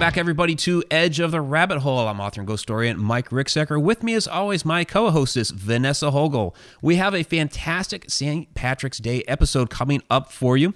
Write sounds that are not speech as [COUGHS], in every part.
back, everybody, to Edge of the Rabbit Hole. I'm author and ghost historian Mike Ricksecker. With me, as always, my co hostess, Vanessa Hogel. We have a fantastic St. Patrick's Day episode coming up for you.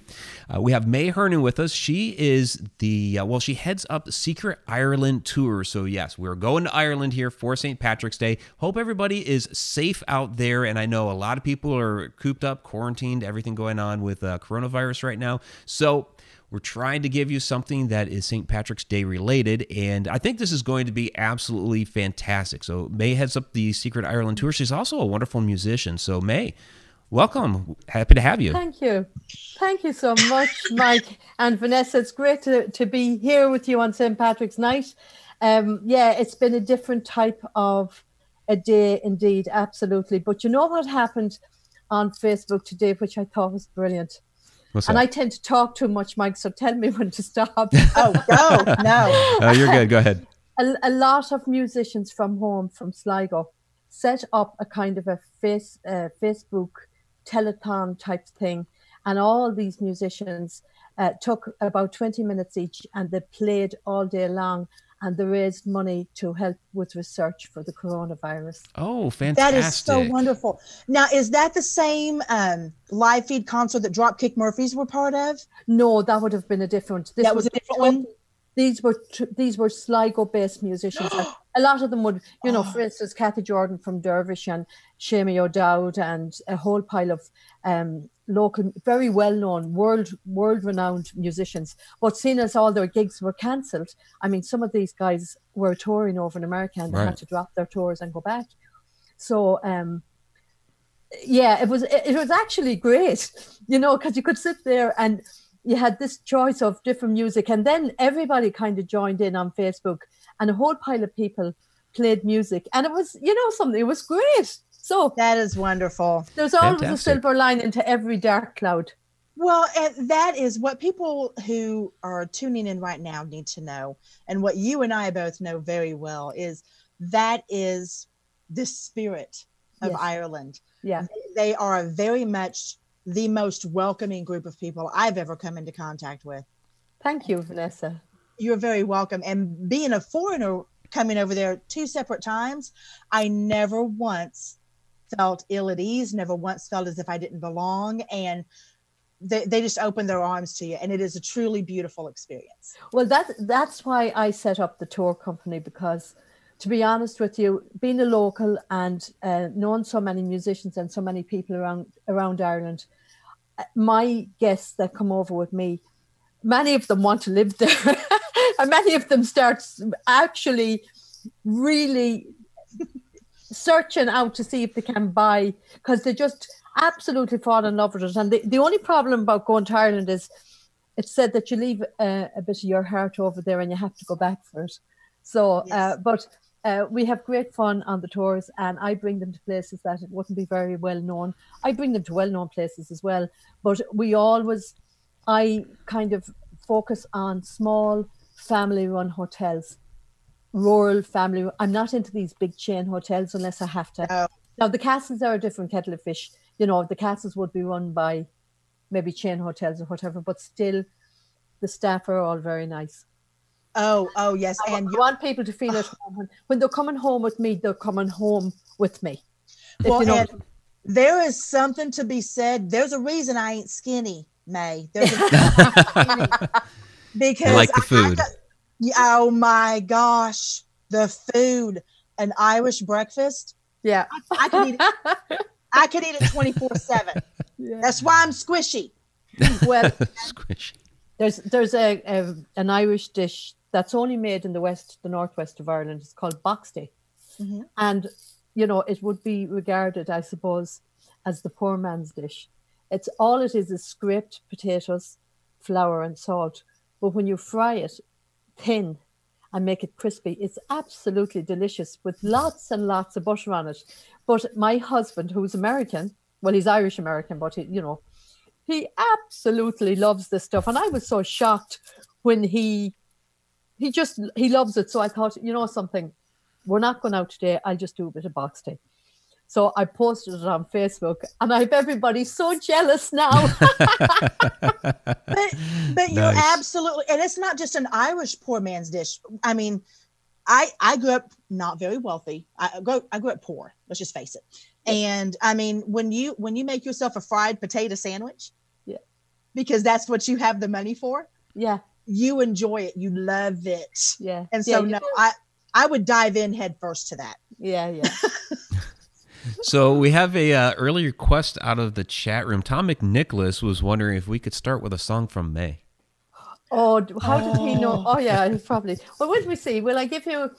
Uh, we have May Hernon with us. She is the, uh, well, she heads up Secret Ireland tour. So, yes, we're going to Ireland here for St. Patrick's Day. Hope everybody is safe out there. And I know a lot of people are cooped up, quarantined, everything going on with uh, coronavirus right now. So, we're trying to give you something that is St. Patrick's Day related, and I think this is going to be absolutely fantastic. So, May heads up the Secret Ireland tour. She's also a wonderful musician. So, May, welcome. Happy to have you. Thank you. Thank you so much, [LAUGHS] Mike and Vanessa. It's great to, to be here with you on St. Patrick's night. Um, yeah, it's been a different type of a day indeed, absolutely. But you know what happened on Facebook today, which I thought was brilliant? What's and that? I tend to talk too much, Mike. So tell me [LAUGHS] when to stop. [LAUGHS] Oh, go. No. Oh, you're good. Go ahead. a, a lot of musicians from home, from Sligo, set up a kind of a face, uh, Facebook telethon type thing, and all these musicians uh, took about twenty minutes each, and they played all day long, and they raised money to help with research for the coronavirus. Oh, fantastic. That is so wonderful. Now, is that the same um, live feed concert that Dropkick Murphys were part of? No, that would have been a different. This That was a different one? These were tr- these were Sligo-based musicians. [GASPS] a lot of them would, you know, for instance, Cathy Jordan from Dervish and Seamie O'Dowd and a whole pile of um, local, very well-known, world world-renowned musicians. But seeing as all their gigs were cancelled, I mean, some of these guys were touring over in America and they had to drop their tours and go back. So. um yeah, it was it, it was actually great, [LAUGHS] you know, because you could sit there and you had this choice of different music, and then everybody kind of joined in on Facebook, and a whole pile of people played music, and it was you know something, it was great. So That is wonderful. there's always a silver lining to every dark cloud. Well, and that is what people who are tuning in right now need to know. And what you and I both know very well is that is the spirit of Yes. Ireland. Yeah, They are very much the most welcoming group of people I've ever come into contact with. thank you, Vanessa. You're very welcome. And being a foreigner coming over there two separate times, I never once felt ill at ease, never once felt as if I didn't belong. And they, they just open their arms to you. And it is a truly beautiful experience. Well, that that's why I set up the tour company because, to be honest with you, being a local and uh, knowing so many musicians and so many people around around Ireland, my guests that come over with me, many of them want to live there, [LAUGHS] and many of them start actually really searching out to see if they can buy because they just absolutely fall in love with it. And the, the only problem about going to Ireland is it's said that you leave uh, a bit of your heart over there and you have to go back for it. So, uh, but uh, we have great fun on the tours, and I bring them to places that it wouldn't be very well known. I bring them to well known places as well, but we always, I kind of focus on small family run hotels, rural family. I'm not into these big chain hotels unless I have to. Oh. Now, the castles are a different kettle of fish. You know, the castles would be run by maybe chain hotels or whatever, but still the staff are all very nice. Oh, oh, yes. I, And you want people to feel at home. When, when they're coming home with me, they're coming home with me. Well, you know- and there is something to be said. There's a reason I ain't skinny, May. There's a [LAUGHS] [LAUGHS] because I like the I- I food. got- Yeah, oh my gosh, the food, an Irish breakfast. yeah. I could eat it. [LAUGHS] I could eat it 24 seven. That's why I'm squishy. Well, Squish. there's there's a, a an Irish dish that's only made in the west, the northwest of Ireland. It's called boxty, Mhm. and you know it would be regarded, I suppose, as the poor man's dish. It's all it is is scraped potatoes, flour, and salt. But when you fry it thin and make it crispy, it's absolutely delicious with lots and lots of butter on it. But my husband, who's American, well, he's Irish American, but he, you know, he absolutely loves this stuff. And I was so shocked when he he just he loves it. So I thought, you know something, we're not going out today. I'll just do a bit of boxty. So I posted it on Facebook, and I have everybody so jealous now. [LAUGHS] but but you're absolutely and it's not just an irish poor man's dish i mean i i grew up not very wealthy i grew, I grew up poor let's just face it and i mean when you when you make yourself a fried potato sandwich Yeah. because that's what you have the money for yeah, you enjoy it you love it yeah. and so you no do. i i would dive in head first to that yeah, yeah. [LAUGHS] So we have a uh, early request out of the chat room. Tom McNicholas was wondering if we could start with a song from May. Oh, how did he know? Oh, yeah, probably. Well, what let me see. Will I give you?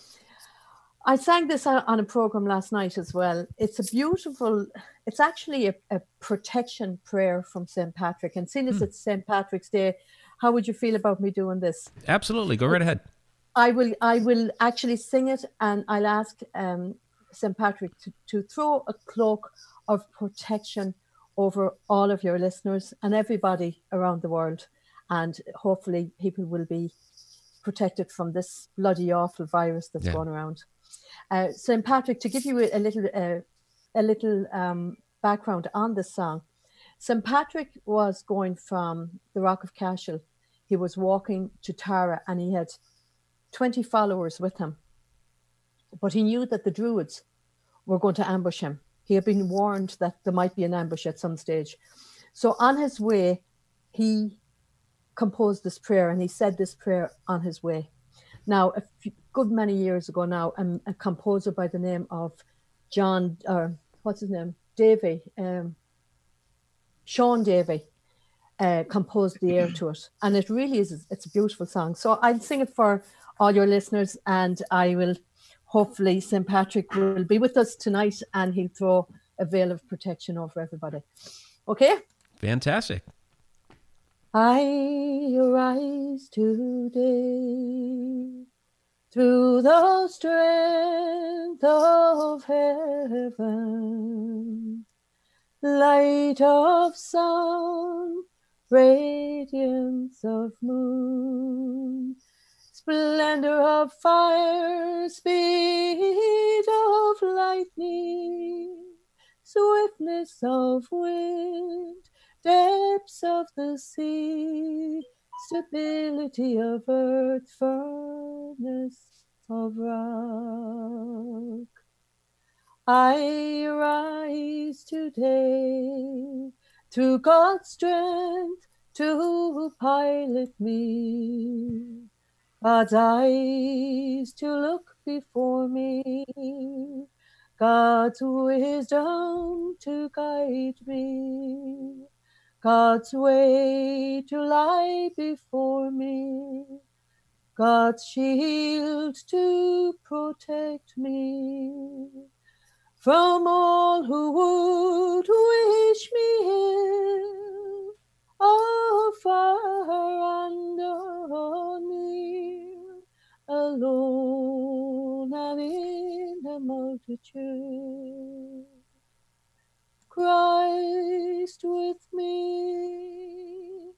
I sang this on on a program last night as well. It's a beautiful. It's actually a, a protection prayer from St. Patrick. And seeing as it's St. Patrick's Day, how would you feel about me doing this? Absolutely, go right ahead. I will. I will actually sing it, and I'll ask um, St. Patrick to, to throw a cloak of protection over all of your listeners and everybody around the world, and hopefully people will be protected from this bloody awful virus that's Yeah. going around. Uh, St. Patrick, to give you a, a little uh, a little um, background on this song, St. Patrick was going from the Rock of Cashel. He was walking to Tara, and he had 20 followers with him. But he knew that the Druids were going to ambush him. He had been warned that there might be an ambush at some stage. So on his way, he composed this prayer and he said this prayer on his way. Now, a few, good many years ago now, um, a composer by the name of John, or what's his name? Davey, um, Shaun Davey, uh, composed the air to it. And it really is, it's a beautiful song. So I'll sing it for all your listeners and I will hopefully St. Patrick will be with us tonight and he'll throw a veil of protection over everybody. Okay? Fantastic. I rise today through the strength of heaven, light of sun, radiance of moon, splendor of fire, speed of lightning, swiftness of wind depths of the sea, stability of earth, firmness of rock. I rise today through God's strength to pilot me. God's eyes to look before me. God's wisdom to guide me. God's way to lie before me. God's shield to protect me from all who would wish me ill, afar oh, and oh, near, alone and in a multitude. Christ with me,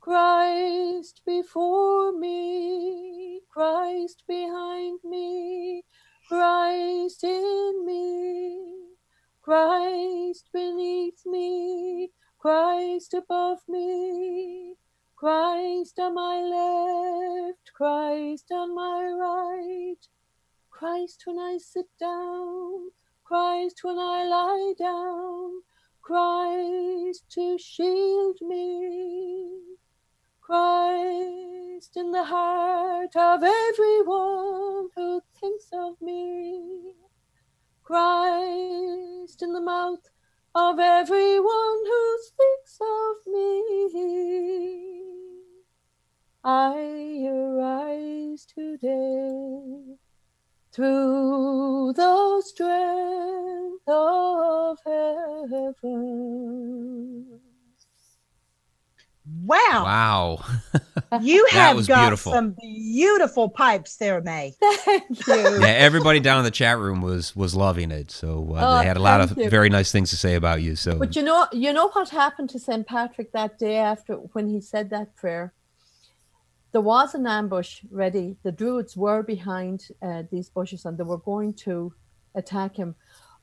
Christ before me, Christ behind me, Christ in me, Christ beneath me, Christ above me, Christ on my left, Christ on my right, Christ when I sit down, Christ when I lie down, Christ to shield me, Christ in the heart of everyone who thinks of me, Christ in the mouth of everyone who speaks of me. I arise today through the strength of heaven. Wow, Wow. [LAUGHS] you That have was got beautiful. some beautiful pipes there may [LAUGHS] Thank you. yeah, everybody down in the chat room was was loving it. So uh, Oh, they had a lot of you. very nice things to say about you. So But you know, you know what happened to St. Patrick that day after when he said that prayer? There was an ambush ready. The Druids were behind uh, these bushes and they were going to attack him.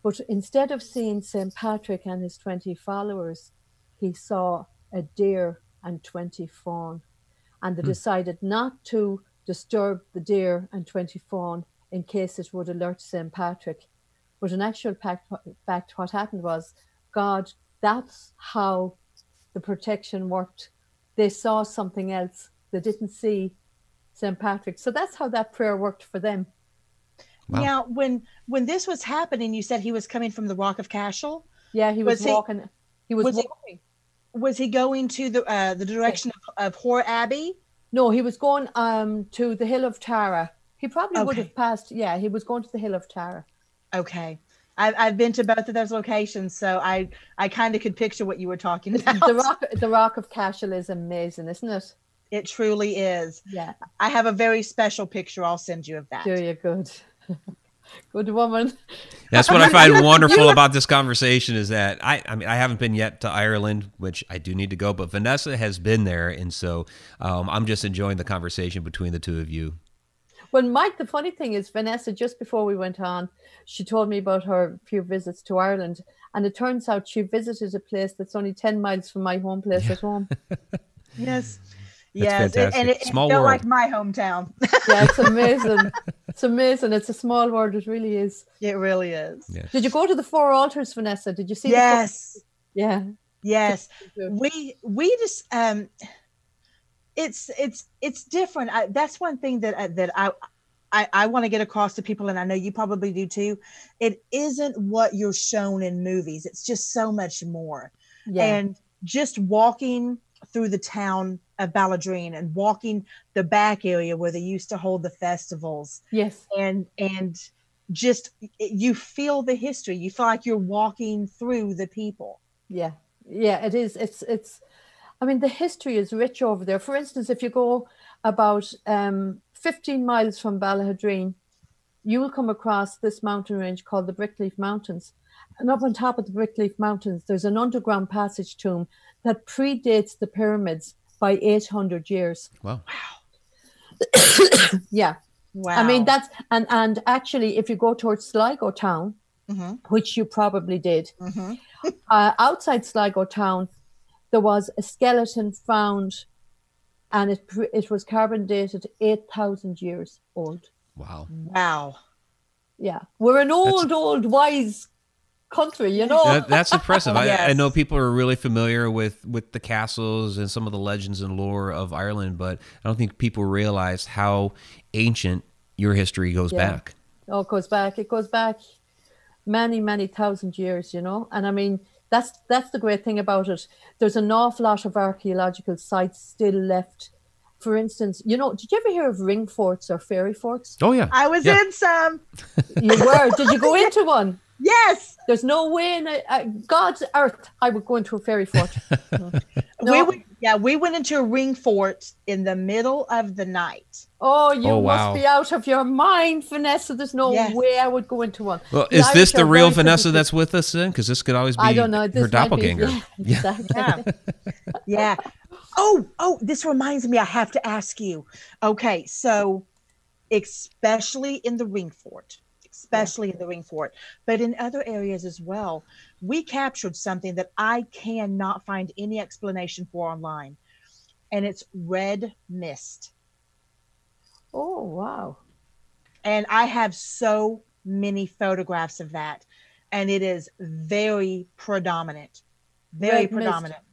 But instead of seeing St. Patrick and his 20 followers, he saw a deer and 20 fawn. And they hmm. decided not to disturb the deer and 20 fawn in case it would alert St. Patrick. But in actual fact, fact, what happened was God, that's how the protection worked. They saw something else. They didn't see St. Patrick. So that's how that prayer worked for them. Wow. Now, when when this was happening, you said he was coming from the Rock of Cashel. Yeah, he was, Was walking. He was, was he- walking. Was he going to the uh, the direction of, of Hore Abbey? No, he was going um to the hill of Tara. He probably would have passed. Yeah, he was going to the hill of Tara. Okay. I've, I've been to both of those locations, so I I kind of could picture what you were talking about. The rock, the rock of Cashel is amazing, isn't it? It truly is. Yeah, I have a very special picture. I'll send you of that. do you good, [LAUGHS] good woman. That's what I find [LAUGHS] wonderful about this conversation is that I, I mean, I haven't been yet to Ireland, which I do need to go, but Vanessa has been there, and so um, I'm just enjoying the conversation between the two of you. Well, Mike, the funny thing is, Vanessa, just before we went on, she told me about her few visits to Ireland, and it turns out she visited a place that's only ten miles from my home place at home. [LAUGHS] Yes. Yes. fantastic. And it, it felt world. like my hometown. [LAUGHS] Yeah, it's amazing. [LAUGHS] It's amazing. It's a small world. It really is. it really is. Yeah. Did you go to the four altars, Vanessa? Did you see? the Yes. yeah. Yes. [LAUGHS] we we just um it's it's it's different I, that's one thing that I- that i i, I want to get across to people and i know you probably do too it isn't what you're shown in movies it's just so much more Yeah. and just walking through the town of Ballaghaderreen and walking the back area where they used to hold the festivals yes. and and just you feel the history you feel like you're walking through the people Yeah, yeah, it is. It's it's. I mean, the history is rich over there. For instance, if you go about um, 15 miles from Ballaghaderreen, you will come across this mountain range called the Bricklieve Mountains. And up on top of the Bricklieve Mountains, there's an underground passage tomb that predates the pyramids by 800 years. Wow. Wow. [COUGHS] Yeah, wow I mean that's and and actually, if you go towards Sligo town, Mhm, which you probably did, mhm. [LAUGHS] uh, outside Sligo town, there was a skeleton found, and it it was carbon dated eight thousand years old. Wow. wow Yeah, we're an old, old, wise country, you know. That, that's impressive. I, I know [LAUGHS] people are really familiar with, with the castles and some of the legends and lore of Ireland, but I don't think people realize how ancient your history goes Yeah. back. Oh, it goes back. It goes back many, many thousand years, you know. And I mean, that's that's the great thing about it. There's an awful lot of archaeological sites still left. For instance, you know, did you ever hear of ring forts or fairy forts? Oh yeah. I was Yeah. in some. You were. did you [LAUGHS] go into one? Yes. There's no way in a, a God's earth I would go into a fairy fort. [LAUGHS] No. We went, yeah, we went into a ring fort in the middle of the night. Oh, you Oh, wow. must be out of your mind, Vanessa. There's no Yes. way I would go into one. Well, The is this the real Vanessa sensitive. that's with us then? Because this could always be I don't know. This her might be- doppelganger. [LAUGHS] yeah, exactly. Yeah. Yeah. Oh, oh, this reminds me, I have to ask you. Okay, so especially in the ring fort, especially in the ring fort, but in other areas as well, we captured something that I cannot find any explanation for online. And it's red mist. Oh, wow. and I have so many photographs of that, and it is very predominant, very Red mist. predominant.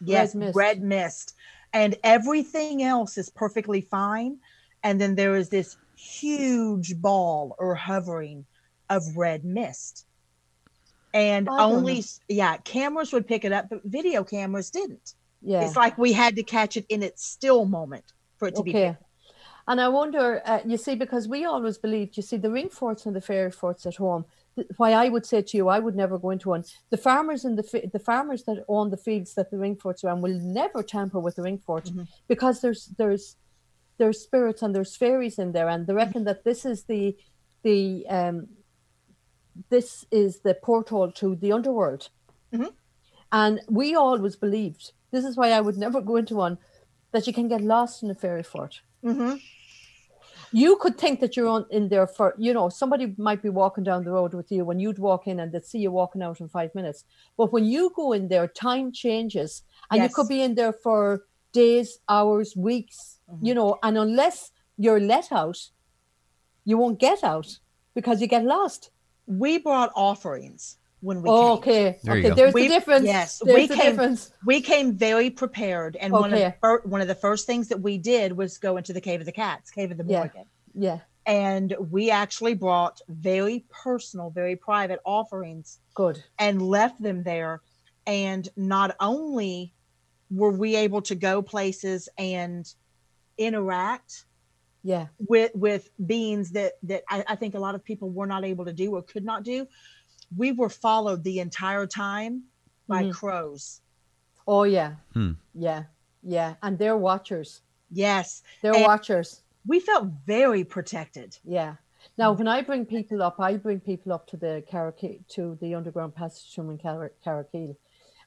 Yes, mist. red mist, and everything else is perfectly fine, and then there is this huge ball or hovering of red mist, and only yeah, cameras would pick it up, but video cameras didn't. Yeah. It's like we had to catch it in its still moment for it to be. okay. picked. And I wonder, uh, you see, because we always believed, you see, the ring forts and the fairy forts at home. th- Why I would say to you, I would never go into one. The farmers and the fi- the farmers that own the fields that the ring forts are on will never tamper with the ring fort Mhm. because there's there's there's spirits and there's fairies in there, and they reckon that this is the the um this is the porthole to the underworld. Mhm. And we always believed this is why I would never go into one that you can get lost in a fairy fort. Mhm. you could think that you're on in there for you know somebody might be walking down the road with you when you'd walk in and they'd see you walking out in five minutes but when you go in there time changes and Yes. you could be in there for days hours weeks Mm-hmm. you know and unless you're let out you won't get out because you get lost We brought offerings when we oh, came. okay There okay there's We- the difference yes, there's we the came- difference We came very prepared, and one of the fir- one of the first things that we did was go into the cave of the cats, cave of the Yeah. Morrigan, yeah and we actually brought very personal, very private offerings good and left them there. And not only were we able to go places and interact yeah with with beings that that I, I think a lot of people were not able to do or could not do, we were followed the entire time by Mhm. crows. oh yeah Hmm. yeah yeah and they're watchers Yes, they're And- watchers we felt very protected. Yeah. Now, when I bring people up, I bring people up to the Carrowkeel, to the underground passage room in Car- Carrowkeel,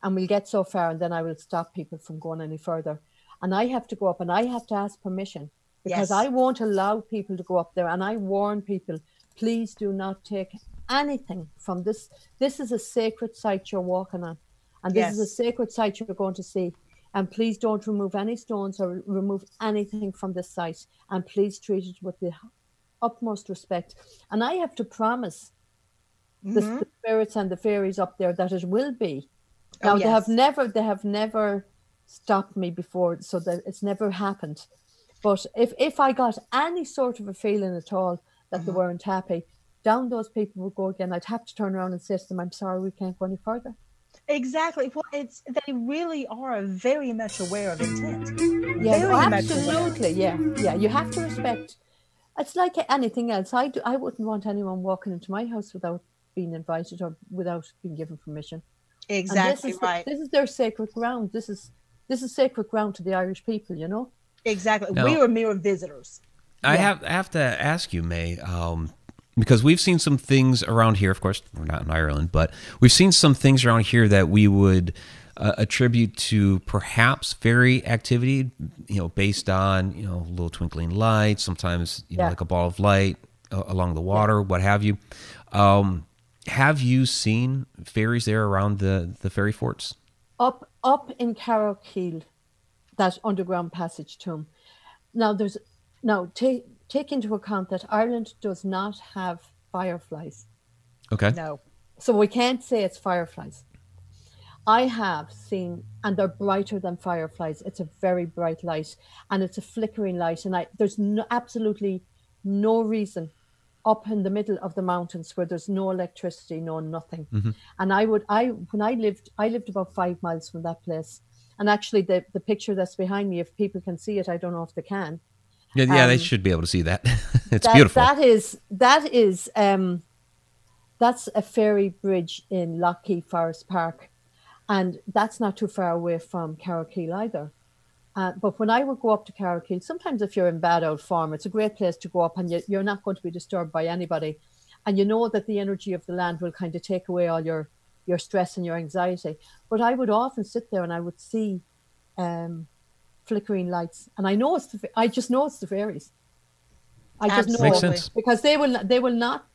and we'll get so far, and then I will stop people from going any further. And I have to go up, and I have to ask permission because Yes. I won't allow people to go up there. And I warn people, please do not take anything from this. This is a sacred site you're walking on, and this is a sacred site you're going to see. And please don't remove any stones or remove anything from this site. And please treat it with the utmost respect. And I have to promise the, Mhm. the spirits and the fairies up there that it will be. Oh, Now they have never they have never stopped me before, so that it's never happened. But if if I got any sort of a feeling at all that they Mhm. weren't happy, down those people would go again. I'd have to turn around and say to them, "I'm sorry, we can't go any further." Exactly. Well, it's they really are very much aware of intent. Yeah, Very aware. absolutely. Yeah, yeah. You have to respect. It's like anything else. I do, I wouldn't want anyone walking into my house without being invited or without being given permission. Exactly this is, right. This is their sacred ground. This is this is sacred ground to the Irish people. You know. Exactly. No. We were mere visitors. I Yeah. have I have to ask you, May, um, because we've seen some things around here. Of course, we're not in Ireland, but we've seen some things around here that we would uh, attribute to perhaps fairy activity. You know, based on you know little twinkling lights, sometimes you know like a ball of light uh, along the water, what have you. Um, have you seen fairies there around the the fairy forts? Up up in Carrowkeel, that underground passage tomb. Now there's now take take into account that Ireland does not have fireflies. Okay. No. So we can't say it's fireflies. I have seen, and they're brighter than fireflies. It's a very bright light, and it's a flickering light. And I, there's no, absolutely no reason up in the middle of the mountains where there's no electricity, no nothing. And I would, I when I lived, I lived about five miles from that place. And actually, the the picture that's behind me, if people can see it, I don't know if they can. Yeah, yeah, they Um, should be able to see that. [LAUGHS] it's that, beautiful. That is that is um that's a fairy bridge in Lough Key Forest Park, and that's not too far away from Carrowkeel either. Uh, but when I would go up to Carrowkeel, sometimes if you're in bad old form, it's a great place to go up, and you, you're not going to be disturbed by anybody, and you know that the energy of the land will kind of take away all your your stress and your anxiety. But I would often sit there and I would see um, flickering lights, and I know it's the, I just know it's the fairies. I just know Makes Absolutely. sense. because they will they will not.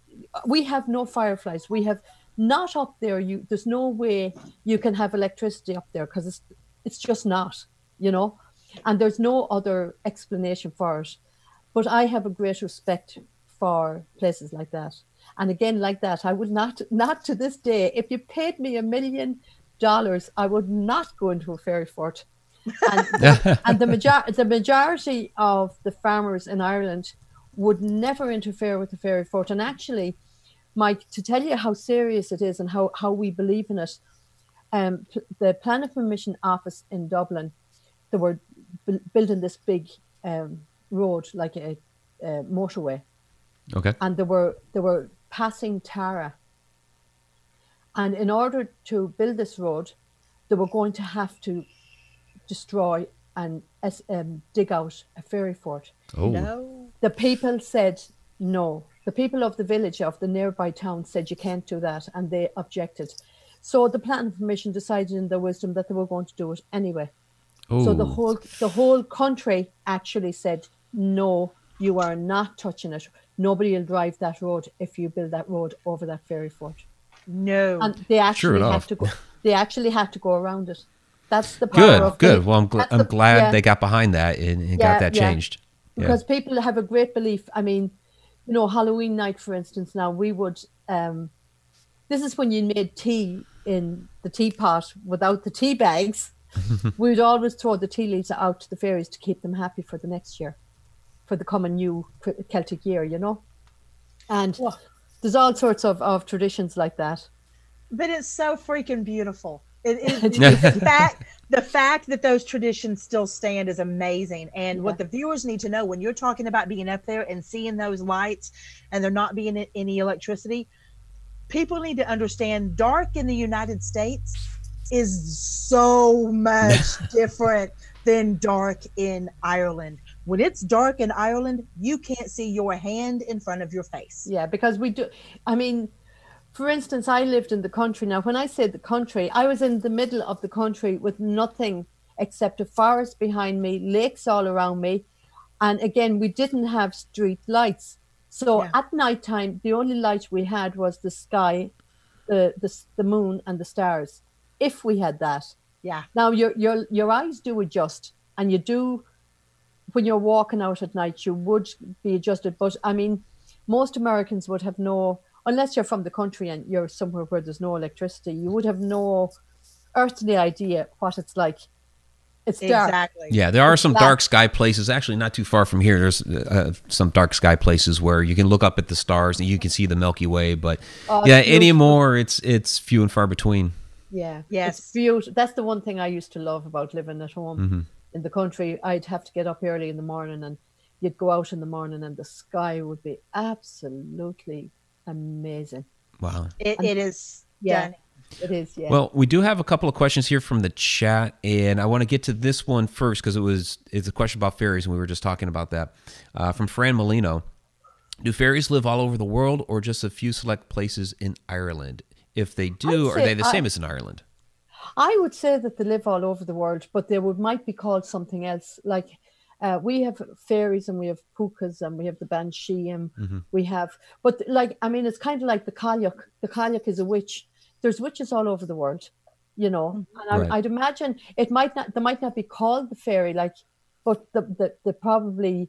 We have no fireflies. We have not up there. You there's no way you can have electricity up there because it's it's just not. You know, and there's no other explanation for it. But I have a great respect for places like that. And again, like that, I would not, not to this day, if you paid me a million dollars, I would not go into a fairy fort. And, the, [LAUGHS] and the, major- the majority of the farmers in Ireland would never interfere with the fairy fort. And actually, Mike, to tell you how serious it is and how, how we believe in it, um, the Planning Permission Office in Dublin, they were bu- building this big um, road, like a, a motorway okay. and they were they were passing Tara. And in order to build this road, they were going to have to destroy and um, dig out a fairy fort. Oh, No. The people said no. The people of the village of the nearby town said you can't do that, and they objected. So the planning permission decided in their wisdom that they were going to do it anyway. Oh. So the whole the whole country actually said no, You are not touching it. Nobody will drive that road if you build that road over that fairy fort. No. And they actually enough. have to go. They actually have to go around it. That's the power Good, of good. the- Well, I'm, gl- I'm the- glad yeah. they got behind that and, and Yeah, got that yeah. changed. Yeah. because people have a great belief. I mean, you know, Halloween night, for instance. Now we would. um This is when you made tea in the teapot without the tea bags. [LAUGHS] we would always throw the tea leaves out to the fairies to keep them happy for the next year, for the coming new Celtic year. You know, and Well- there's all sorts of, of traditions like that. but it's so freaking beautiful. It is [LAUGHS] the fact the fact that those traditions still stand is amazing. And what the viewers need to know when you're talking about being up there and seeing those lights and there not being any electricity, people need to understand dark in the United States is so much [LAUGHS] different than dark in Ireland. When it's dark in Ireland, you can't see your hand in front of your face. Yeah, because we do. I mean, for instance, I lived in the country. Now, when I say the country, I was in the middle of the country with nothing except a forest behind me, lakes all around me. And again, we didn't have street lights. So Yeah. at night time, the only light we had was the sky, the, the, the moon, and the stars, if we had that. Yeah. Now your your your eyes do adjust, and you do when you're walking out at night. You would be adjusted, but I mean, most Americans would have no, unless you're from the country and you're somewhere where there's no electricity, you would have no earthly idea what it's like. It's dark. Exactly. Yeah, there are some That- dark sky places. Actually, not too far from here. There's uh, some dark sky places where you can look up at the stars and you can see the Milky Way. But Oh, yeah, beautiful. anymore it's it's few and far between. Yeah. Yes. It's beautiful. That's the one thing I used to love about living at home Mm-hmm. in the country. I'd have to get up early in the morning and you'd go out in the morning and the sky would be absolutely amazing. Wow. It, it is Yeah. stunning. It is, yeah. Well, we do have a couple of questions here from the chat, and I want to get to this one first because it was it's a question about fairies, and we were just talking about that. Uh, from Fran Molino, do fairies live all over the world, or just a few select places in Ireland? If they do, I'd are they the I- same as in Ireland? I would say that they live all over the world, but they would might be called something else. Like uh, we have fairies and we have pukas and we have the banshee and Mm-hmm. we have, but like I mean, it's kind of like the Cailleach. The Cailleach is a witch. There's witches all over the world, you know. And I, Right. I'd imagine it might not. They might not be called the fairy, like, but the the, the probably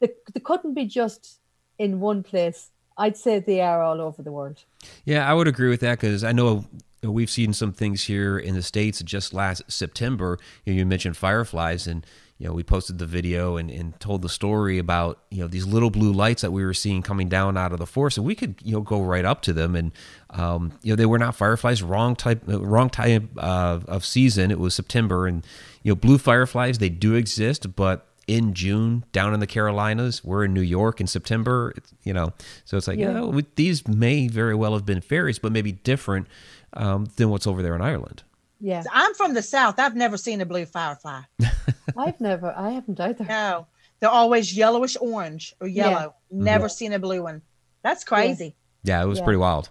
they, they couldn't be just in one place. I'd say they are all over the world. Yeah, I would agree with that because I know we've seen some things here in the states. Just last September, you, mentioned fireflies, and you know we posted the video and, and told the story about you know these little blue lights that we were seeing coming down out of the forest, and we could you know go right up to them, and um, you know they were not fireflies. Wrong type, uh, wrong type uh, of season. It was September, and you know blue fireflies they do exist, but in June down in the Carolinas. We're in New York in September, it's- you know. So it's like, Yeah. yeah, we- these may very well have been fairies, but maybe different um, than what's over there in Ireland. Yeah, I'm from the South. I've never seen a blue firefly. [LAUGHS] I've never, I haven't either. No, they're always yellowish orange or Yeah. yellow. Never seen a blue one. That's crazy. Yeah, it was Yeah. pretty wild.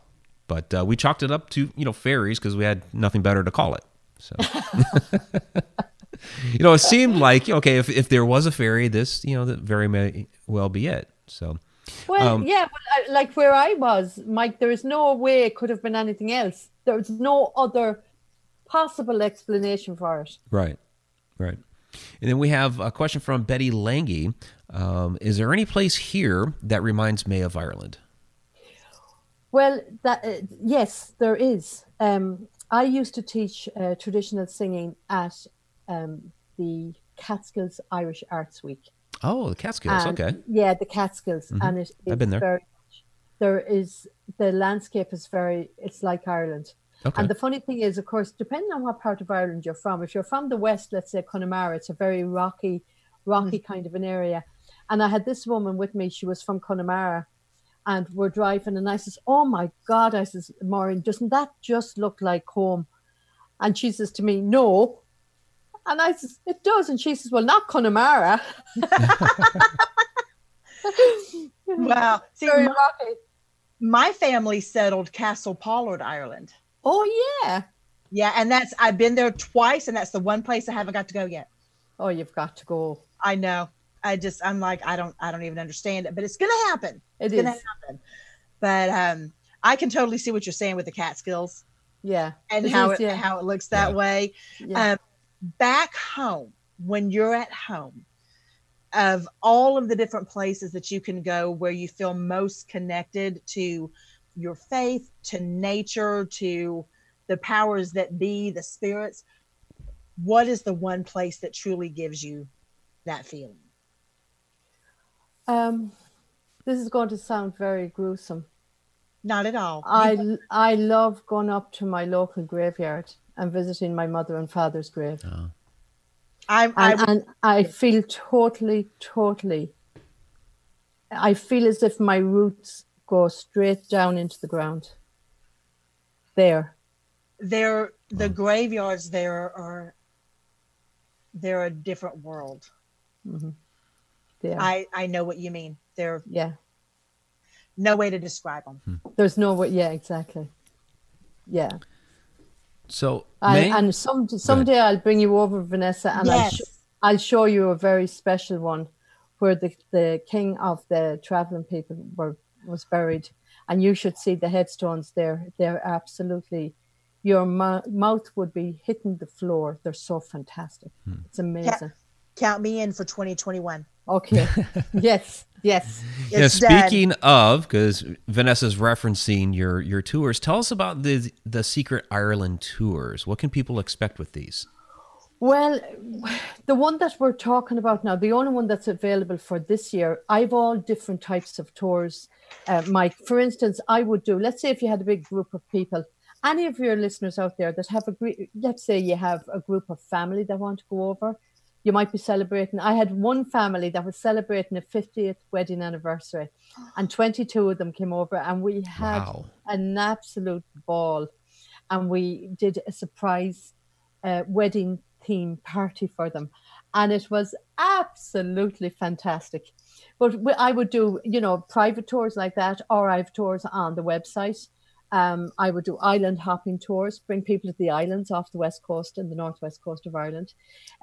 But uh, we chalked it up to, you know, fairies because we had nothing better to call it. So, [LAUGHS] you know, it seemed like, okay, if, if there was a fairy, this, you know, that very may well be it. So, Well, Um, yeah, but uh, like where I was, Mike, there is no way it could have been anything else. There's no other possible explanation for it. Right, right. And then we have a question from Betty Lange. Um, is there any place here that reminds me of Ireland? Well, that uh, yes, there is. Um, I used to teach uh, traditional singing at um, the Catskills Irish Arts Week. Oh, the Catskills. And- okay. Yeah, the Catskills, and it, I've been there. Very, there is the landscape is very. It's like Ireland. Okay. And the funny thing is, of course, depending on what part of Ireland you're from, if you're from the west, let's say Connemara, it's a very rocky, rocky kind of an area. And I had this woman with me, she was from Connemara, and we're driving, and I says, Oh my God, I says, Maureen, doesn't that just look like home? And she says to me, No. And I says, It does. And she says, Well, not Connemara. [LAUGHS] Wow. See, Very my, rocky. my family settled Castle Pollard, Ireland. Oh, yeah. Yeah, and that's I've been there twice, and that's the one place I haven't got to go yet. Oh, you've got to go. I know. I just I'm like I don't I don't even understand it, but it's gonna happen. It It's is. gonna happen. But um, I can totally see what you're saying with the Catskills Yeah. and It how is, it yeah. how it looks that Yeah. way. Yeah. Um, back home, when you're at home, of all of the different places that you can go where you feel most connected to your faith, to nature, to the powers that be, the spirits, what is the one place that truly gives you that feeling? Um, this is going to sound very gruesome. Not at all. I I love going up to my local graveyard and visiting my mother and father's grave, Oh. I, I, and, and I feel totally, totally. I feel as if my roots go straight down into the ground. There, they're the mm. graveyards there are they're a different world. Mm-hmm. there. I I know what you mean. They're yeah, no way to describe them. Hmm. there's no way. Yeah, exactly. Yeah, So, I, and some someday I'll bring you over, Vanessa, and I'll sh- I'll show you a very special one where the, the king of the traveling people were was buried, and you should see the headstones there. They're absolutely, your mou- mouth would be hitting the floor. They're so fantastic. It's amazing. Count me in for 2021. Okay. [LAUGHS] yes. Yes. yeah, It's done. speaking of, because Vanessa's referencing your your tours, tell us about the the Secret Ireland tours. What can people expect with these? Well, the one that we're talking about now, the only one that's available for this year, I've all different types of tours. Uh, Mike, for instance, I would do, let's say if you had a big group of people, any of your listeners out there that have a group, let's say you have a group of family that want to go over, you might be celebrating. I had one family that was celebrating a 50th wedding anniversary, [GASPS] and 22 of them came over, and we had Wow. an absolute ball. And we did a surprise uh, wedding theme party for them. And it was absolutely fantastic. But I would do, you know, private tours like that, or I have tours on the website. Um, I would do island hopping tours, bring people to the islands off the west coast and the northwest coast of Ireland.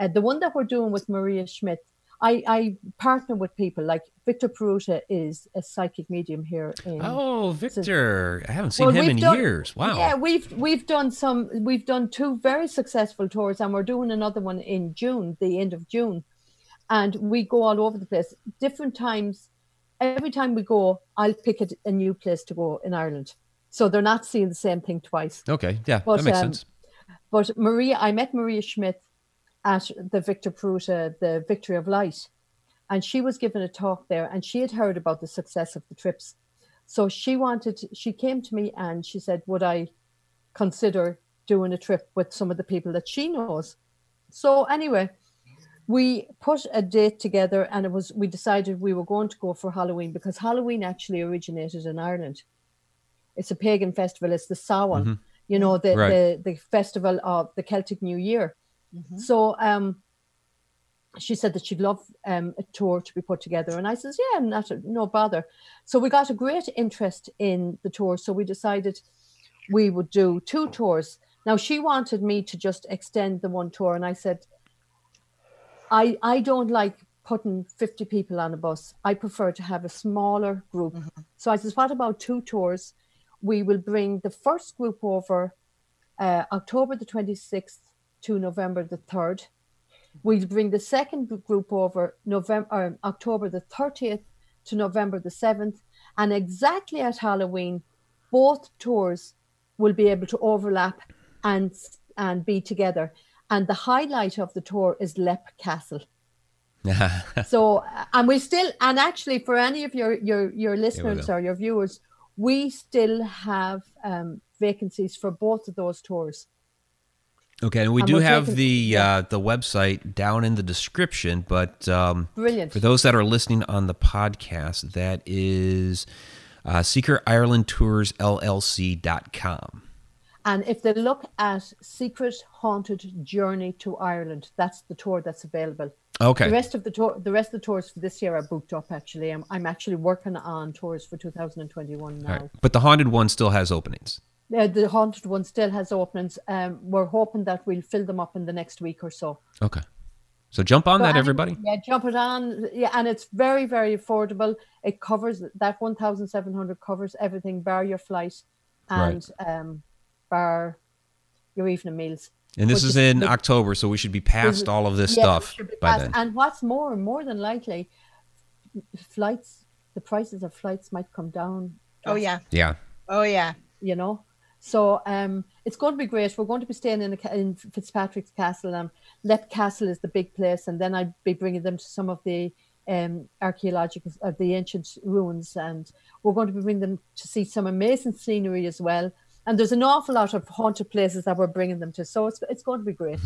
Uh, the one that we're doing with Maria Schmidt, I, I partner with people like Victor Paruta is a psychic medium here in Oh, Victor! I haven't seen Well, him in done- years. Wow. Yeah, we've we've done some we've done two very successful tours and we're doing another one in June, the end of June. And we go all over the place. Different times every time we go, I'll pick a, a new place to go in Ireland. So they're not seeing the same thing twice. Okay. Yeah, But, that makes um, sense. But Maria, I met Maria Schmidt at the Victor Paruta, the Victory of Light, and she was given a talk there, and she had heard about the success of the trips. So she wanted, she came to me and she said, Would I consider doing a trip with some of the people that she knows? So, anyway, we put a date together and it was, we decided we were going to go for Halloween because Halloween actually originated in Ireland. It's a pagan festival, it's the Samhain, you know, the, Right. the, the festival of the Celtic New Year. So, um, she said that she'd love um, a tour to be put together. And I says, yeah, not a, no bother. So we got a great interest in the tour. So we decided we would do two tours. Now she wanted me to just extend the one tour. And I said, I, I don't like putting 50 people on a bus. I prefer to have a smaller group. So I says, what about two tours? We will bring the first group over uh, October the 26th to November the 3rd. We'll bring the second group over November, October the 30th to November the 7th. And exactly at Halloween, both tours will be able to overlap and, and be together. And the highlight of the tour is Leap Castle. [LAUGHS] So, uh, and we still, and actually, for any of your your your listeners or your viewers, we still have um, vacancies for both of those tours. Okay, and we and do have taking- the uh, the website down in the description, but um, Brilliant. for those that are listening on the podcast, that is uh, secretirelandtoursllc.com. And if they look at Secret Haunted Journey to Ireland, that's the tour that's available. The Okay, rest of the tour, the rest of the tours for this year are booked up. Actually, I'm I'm actually working on tours for 2021 now. Right. but the haunted one still has openings. Uh, the haunted one still has openings. Um, we're hoping that we'll fill them up in the next week or so. Okay, So jump on So that, any- everybody. Yeah, jump it on. Yeah, and it's very, very affordable. It covers that one thousand seven hundred covers everything bar your flight and um bar your evening meals. And this is is in big- October, so we should be past all of this Yeah, stuff be by fast. then. And what's more, more than likely, flights, the prices of flights might come down. Oh yeah. Yeah. Oh yeah. you know. So um, it's going to be great. We're going to be staying in, a, in Fitzpatrick's Castle. Um, Leap Castle is the big place, and then I'd be bringing them to some of the um, archaeological, uh, the ancient ruins, and we're going to be bringing them to see some amazing scenery as well. And there's an awful lot of haunted places that we're bringing them to, so it's it's going to be great.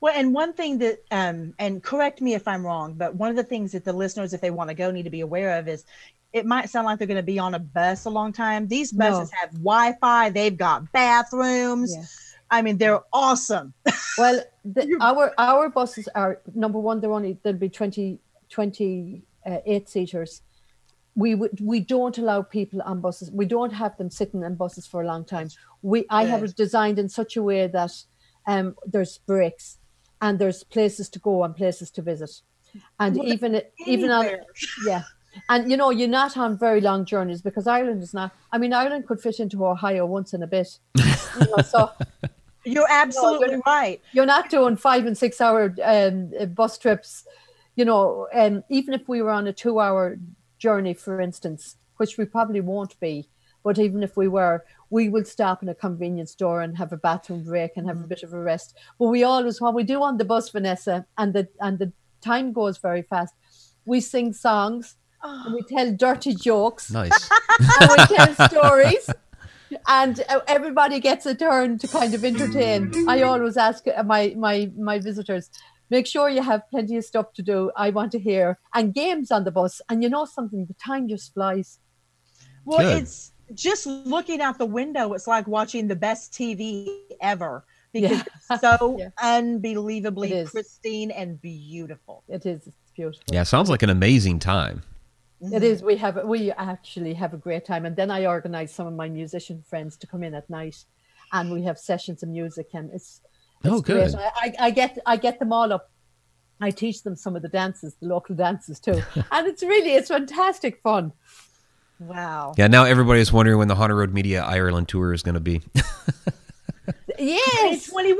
Well, and one thing that, um, and correct me if I'm wrong, but one of the things that the listeners, if they want to go, need to be aware of is it might sound like they're going to be on a bus a long time. These No. buses have Wi Fi, they've got bathrooms. Yeah. I mean, they're awesome. [LAUGHS] Well, the, our our buses are number one. They're only there'll be 20, 20 uh, eight seaters. We would we don't allow people on buses. We don't have them sitting on buses for a long time. We I have it designed in such a way that um there's breaks and there's places to go and places to visit, and Well, even it- even on [LAUGHS] yeah. And you know, you're not on very long journeys because Ireland is not. I mean, Ireland could fit into Ohio once in a bit. [LAUGHS] You know, so You're absolutely right. you're not doing five and six hour um, uh, bus trips you know um, even if we were on a two hour journey for instance which we probably won't be but even if we were we would stop in a convenience store and have a bathroom break and have a bit of a rest. But we always what we do on the bus vanessa and the and the time goes very fast we sing songs and we [GASPS] tell dirty jokes. Nice. [LAUGHS] and we tell stories. And uh, everybody gets a turn to kind of entertain. I always ask my my my visitors make sure you have plenty of stuff to do i want to hear and games on the bus and you know something the time just flies Well, Good. it's just looking out the window, it's like watching the best TV ever because Yeah. it's so [LAUGHS] Yeah. unbelievably It is. pristine and beautiful. it is it's beautiful Yeah, sounds like an amazing time. Mm-hmm. it is we have we actually have a great time and then i organize some of my musician friends to come in at night and we have sessions of music and it's Oh, it's great. good. I, I, get I get them all up. I teach them some of the dances, the local dances too, [LAUGHS] and it's really it's fantastic fun. Wow. Yeah, now everybody is wondering when the Haunted Road Media Ireland tour is going to be. [LAUGHS] Yes, 21.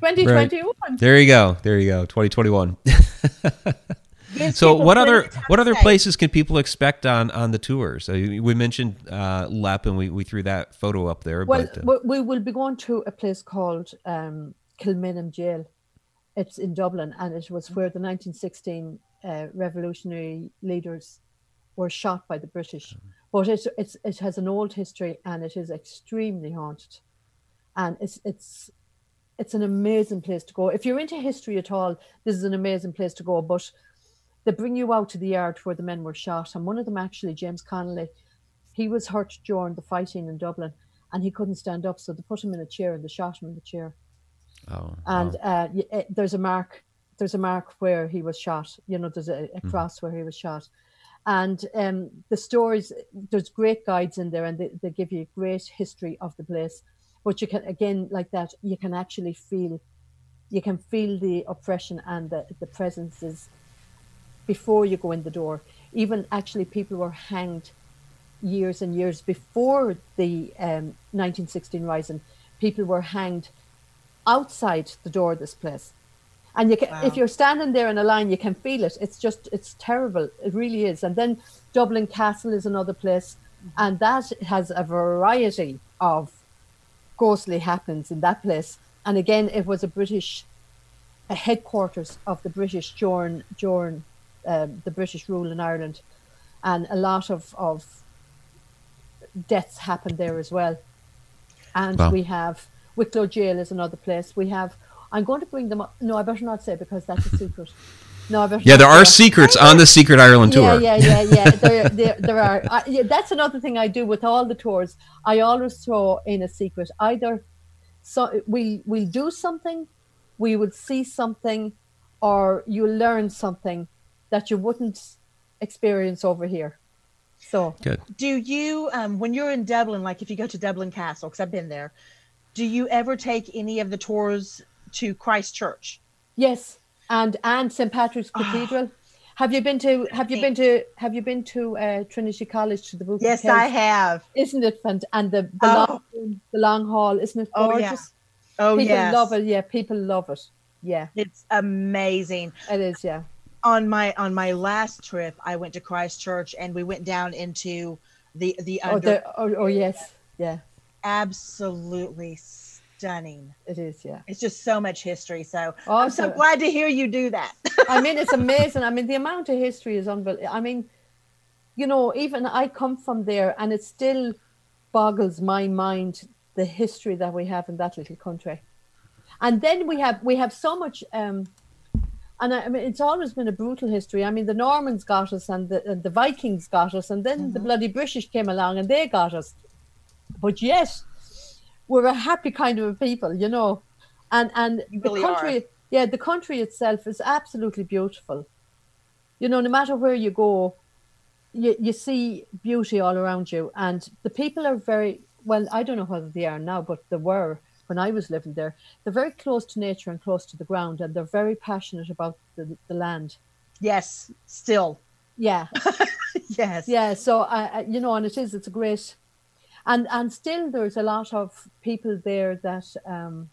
twenty twenty one. there you go. There you go. 2021. [LAUGHS] Gives so what other what other places can people expect on on the tour? So we mentioned uh, Leap, and we, we threw that photo up there. Well, but uh, we will be going to a place called um, Kilmainham Jail. It's in Dublin, and it was where the 1916 uh, revolutionary leaders were shot by the British. But it's, it's it has an old history, and it is extremely haunted, and it's it's it's an amazing place to go. If you're into history at all, this is an amazing place to go. But they bring you out to the yard where the men were shot, and one of them actually, James Connolly, he was hurt during the fighting in Dublin, and he couldn't stand up, so they put him in a chair and they shot him in the chair. oh, And uh, eh, there's a mark, there's a mark where he was shot. You know, there's a, a cross where he was shot. And um, the stories, there's great guides in there, and they, they give you a great history of the place. But you can, again, like that, you can actually feel, you can feel the oppression and the, the presences before you go in the door. Even actually, people were hanged years and years before the um, 1916 rising. People were hanged outside the door of this place. And you can, if you're standing there in a line, you can feel it. It's just, it's terrible. It really is. And then Dublin Castle is another place, and that has a variety of ghostly happenings in that place. And again, it was a British a headquarters of the British during during um, the British rule in Ireland, and a lot of of deaths happened there as well. And Wow. we have Wicklow Jail is another place. We have. I'm going to bring them up. No, I better not say because that's a secret. [LAUGHS] No, I better. yeah, there are say. secrets on the Secret Ireland tour. Yeah, yeah, yeah, yeah. [LAUGHS] There, there, there are. I, yeah, that's another thing I do with all the tours. I always throw in a secret. Either so we we do something, we would see something, or you learn something that you wouldn't experience over here. So Good. Do you, um, when you're in Dublin, like if you go to Dublin Castle, because I've been there, do you ever take any of the tours to Christchurch? yes, and and St Patrick's Cathedral. Have you been to Have you been to Have you been to uh, Trinity College to the Book? Yes, Kells? I have. Isn't it fun? And the the, Oh. long, room, the long hall, isn't it gorgeous? Oh, yeah. Oh, people yes. love it. Yeah, people love it. Yeah, It's amazing. it is. Yeah. On my on my last trip, I went to Christchurch and we went down into the the Oh, under the, oh, oh, yes. Yeah, absolutely stunning. it is. Yeah. It's just so much history. So Oh, I'm so so- glad to hear you do that. I mean, it's amazing. I mean, the amount of history is unbelievable. I mean, you know, even I come from there, and it still boggles my mind the history that we have in that little country. And then we have we have so much. Um, and I, I mean, it's always been a brutal history. I mean, the Normans got us, and the and the Vikings got us, and then the mm-hmm. bloody British came along and they got us. But yes, we're a happy kind of a people, you know. And and You the really are. country, yeah, the country itself is absolutely beautiful. You know, no matter where you go, you, you see beauty all around you. And the people are very well, I don't know whether they are now, but they were when I was living there. They're very close to nature and close to the ground, and they're very passionate about the, the land. yes, still. Yeah, [LAUGHS] Yes. yeah. So I, I- you know, and it is. It's a great, and and still there's a lot of people there that um,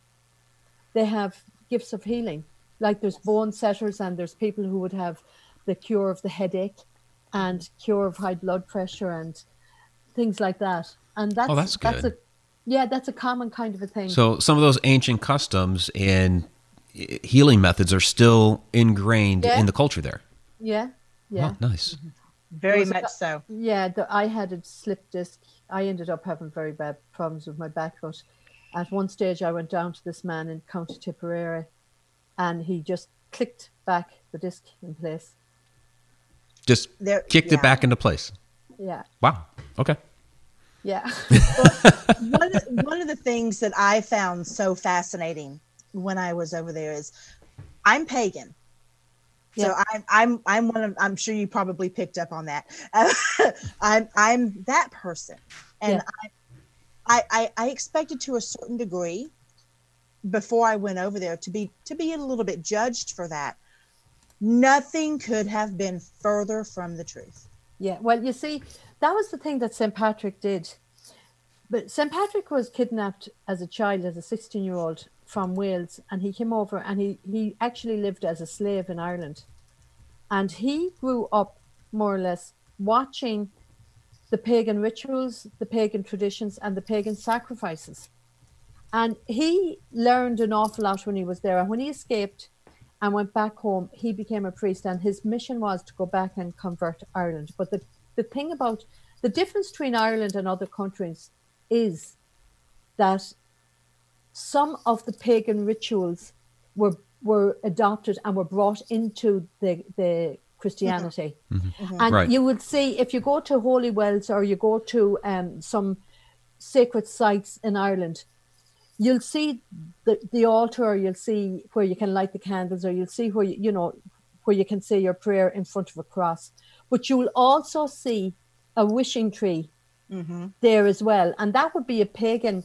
they have gifts of healing. Like there's bone setters, and there's people who would have the cure of the headache, and cure of high blood pressure, and things like that. And that's Oh, that's That's good. a, yeah, that's a common kind of a thing. So some of those ancient customs and healing methods are still ingrained Yeah. in the culture there. yeah, yeah. Oh, nice. Mm-hmm. Very was a much co- so. Yeah, the, I had a slip disc. I ended up having very bad problems with my back, but at one stage I went down to this man in County Tipperary, and he just clicked back the disc in place. Just There- kicked yeah. it back into place. Yeah, Wow. Okay. Yeah, [LAUGHS] one, of, one of the things that I found so fascinating when I was over there is I'm pagan. So Yeah. I'm I'm I'm one of I'm sure you probably picked up on that. [LAUGHS] I'm I'm that person, and Yeah. I, I I expected to a certain degree before I went over there to be to be a little bit judged for that. Nothing could have been further from the truth. yeah. Well, you see, that was the thing that St. Patrick did. But St. Patrick was kidnapped as a child, as a 16 year old from Wales, and he came over and he, he actually lived as a slave in Ireland. And he grew up more or less watching the pagan rituals, the pagan traditions, and the pagan sacrifices. And he learned an awful lot when he was there. And when he escaped and went back home, he became a priest. And his mission was to go back and convert Ireland. But the, the thing about the difference between Ireland and other countries is that some of the pagan rituals were were adopted and were brought into the the Christianity. Mm-hmm. Mm-hmm. Mm-hmm. And Right. you would see if you go to holy wells or you go to um, some sacred sites in Ireland, you'll see the, the altar, or you'll see where you can light the candles, or you'll see where you, you know where you can say your prayer in front of a cross. But you'll also see a wishing tree Mm-hmm. there as well, and that would be a pagan.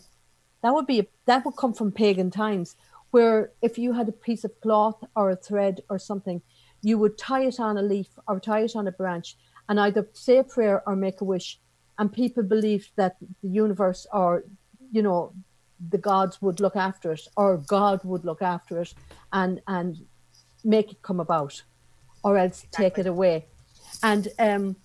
That would be a, that would come from pagan times, where if you had a piece of cloth or a thread or something, you would tie it on a leaf or tie it on a branch, and either say a prayer or make a wish. And people believed that the universe or you know the gods would look after it, or God would look after it, and and make it come about, or else take it away. And um,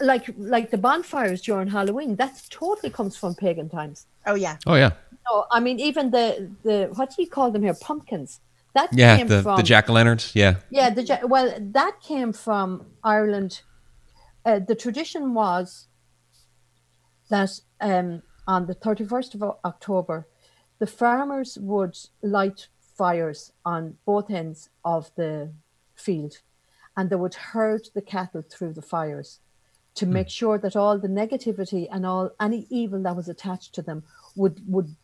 like like the bonfires during Halloween, that totally comes from pagan times. Oh yeah. Oh yeah. No, I mean even the the what do you call them here? Pumpkins. That Yeah. came The from the jack o' lanterns. Yeah. yeah. The well, that came from Ireland. Uh, the tradition was that um, on the thirty first of October, the farmers would light fires on both ends of the field, and they would herd the cattle through the fires to hmm. make sure that all the negativity and all any evil that was attached to them would would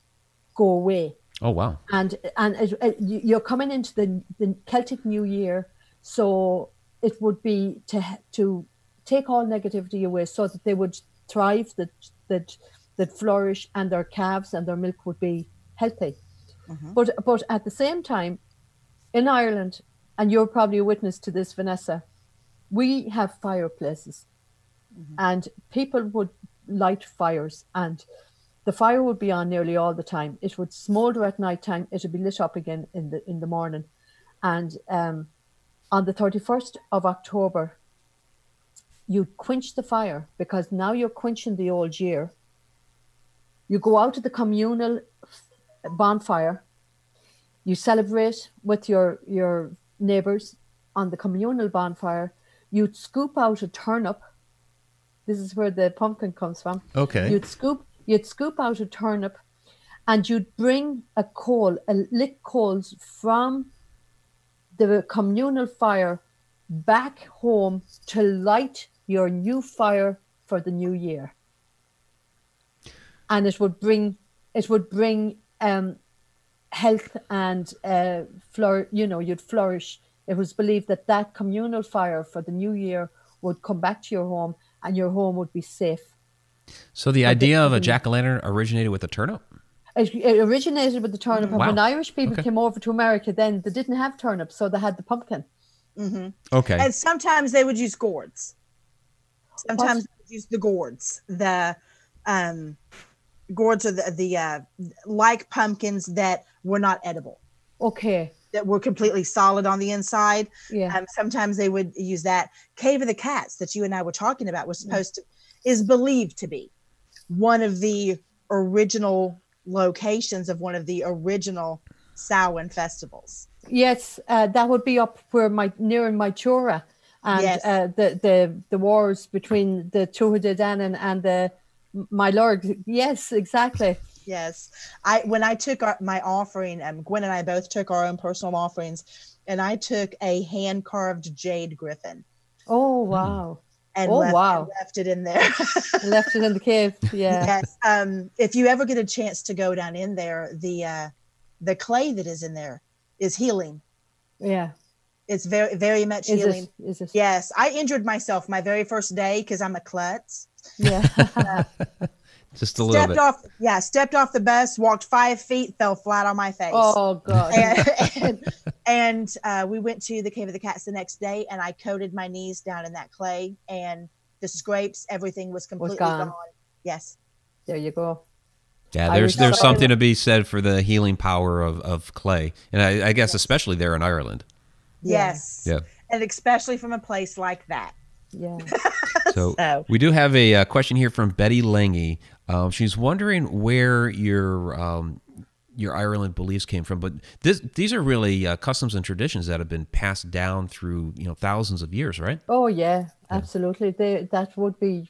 go away Oh wow. and and it, it, you- you're coming into the, the Celtic New Year, so it would be to to take all negativity away, so that they would thrive, that that that flourish, and their calves and their milk would be healthy. Mm-hmm. But but at the same time, in Ireland, and you're probably a witness to this, Vanessa, we have fireplaces and people would light fires and the fire would be on nearly all the time. It would smolder at night time. It would be lit up again in the in the morning. And um, on the 31st of October, you'd quench the fire because now you're quenching the old year. You go out to the communal bonfire. You celebrate with your your neighbors on the communal bonfire. You'd scoop out a turnip. This is where the pumpkin comes from. Okay. You'd scoop you'd scoop out a turnip and you'd bring a coal, a lit coals from the communal fire back home to light your new fire for the new year. And it would bring it would bring um, health and uh, flour, you know, you'd flourish. It was believed that that communal fire for the new year would come back to your home and your home would be safe. So the idea of a jack o' lantern originated with a turnip. It, it originated with the turnip, Wow. when Irish people Okay. came over to America, then they didn't have turnips, so they had the pumpkin. Okay. And sometimes they would use gourds. Sometimes they would use the gourds. The um, gourds are the, the uh, like pumpkins that were not edible, Okay, that were completely solid on the inside. yeah, Um, sometimes they would use that. Cave of the Cats that you and I were talking about was supposed to, is believed to be one of the original locations of one of the original Samhain festivals. yes, uh, that would be up where my near in Moytura, and Yes. uh, the the the wars between the Tuatha Danann and the my lord. Yes, exactly. Yes, I when I took our, my offering, um, Gwen and I both took our own personal offerings, and I took a hand carved jade griffin Oh wow, and, Oh, left, wow. and left it in there. [LAUGHS] left it in the cave. Yeah, yes, um, if you ever get a chance to go down in there, the uh, the clay that is in there is healing. yeah. It's very very much Is healing. it? Is it? Yes, I injured myself my very first day because I'm a klutz. Yeah. [LAUGHS] Just a little Stepped bit. off, yeah, stepped off the bus, walked five feet, fell flat on my face. oh god. and and, and uh, we went to the cave of the cats the next day and i coated my knees down in that clay and the scrapes everything was completely gone. gone. yes There you go. Yeah, there's there's sorry. something to be said for the healing power of, of clay, and I, I guess especially there in Ireland. Yes Yeah. and especially from a place like that Yeah. [LAUGHS] So So- we do have a, uh question here from Betty Lange. Um, she's wondering where your um, your Ireland beliefs came from, but this, these are really uh, customs and traditions that have been passed down through you know thousands of years, right? Oh yeah, absolutely. They that would be,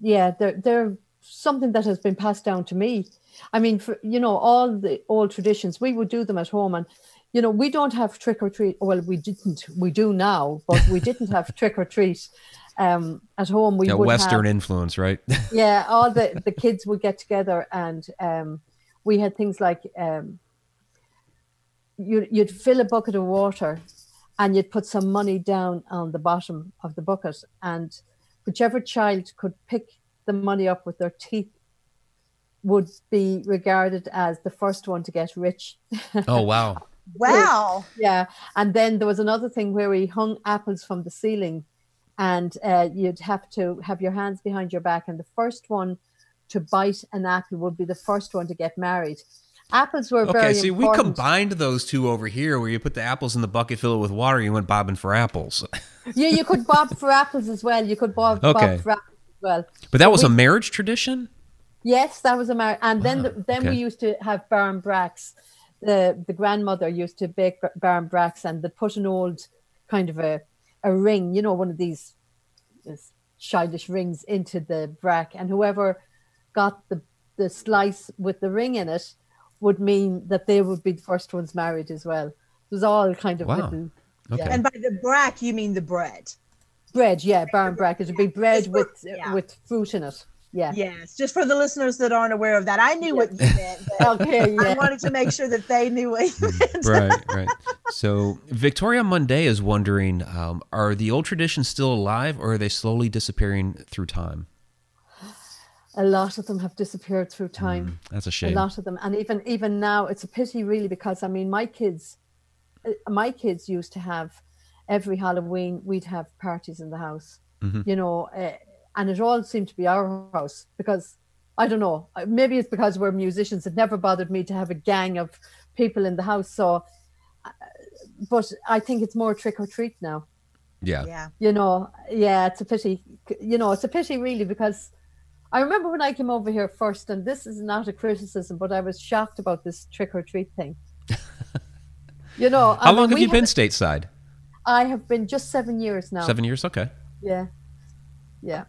yeah. They're they're something that has been passed down to me. I mean, for, you know, all the old traditions we would do them at home, and you know, we don't have trick or treat. Well, we didn't. We do now, but we [LAUGHS] didn't have trick or treat um, at home. We Yeah, Western have, influence, right? [LAUGHS] yeah, all the the kids would get together, and um, we had things like um, you you'd fill a bucket of water, and you'd put some money down on the bottom of the bucket, and whichever child could pick the money up with their teeth would be regarded as the first one to get rich. oh wow! [LAUGHS] wow Yeah, and then there was another thing where we hung apples from the ceiling, and uh, you'd have to have your hands behind your back, and the first one to bite an apple would be the first one to get married. Apples were very Okay, see, we combined those two over here, where you put the apples in the bucket, fill it with water, you went bobbing for apples. [LAUGHS] yeah, you could bob for apples as well. You could bob, Okay. bob for apples as well. But that was a marriage tradition. Yes, that was a marriage. and then the, then okay. we used to have barn bracks. The the grandmother used to bake bar- barn bracks, and they put an old kind of a a ring, you know, one of these this childish rings into the brack, and whoever got the the slice with the ring in it would mean that they would be the first ones married as well. It was all kind of Wow. little Okay. and by the brack you mean the bread bread, yeah, barn brack. It would be bread with yeah. with fruit in it. Yeah. yes just for the listeners that aren't aware of that i knew what you meant [LAUGHS] but Okay. i wanted to make sure that they knew what you meant right, right. So Victoria Monday is wondering: um, Are the old traditions still alive, or are they slowly disappearing through time? A lot of them have disappeared through time. That's a shame. a lot of them and even even now it's a pity really because i mean my kids uh, my kids used to have every Halloween we'd have parties in the house, Mhm. you know, uh, and it all seemed to be our house because I don't know, maybe it's because we're musicians. It never bothered me to have a gang of people in the house. So, uh, but I think it's more trick or treat now Yeah. Yeah. you know, yeah, it's a pity. You know, it's a pity really because I remember when I came over here first, and this is not a criticism, but I was shocked about this trick or treat thing. [LAUGHS] you know, I How mean, long have you been stateside? I have been just seven years now. Seven years. Okay. Yeah, yeah.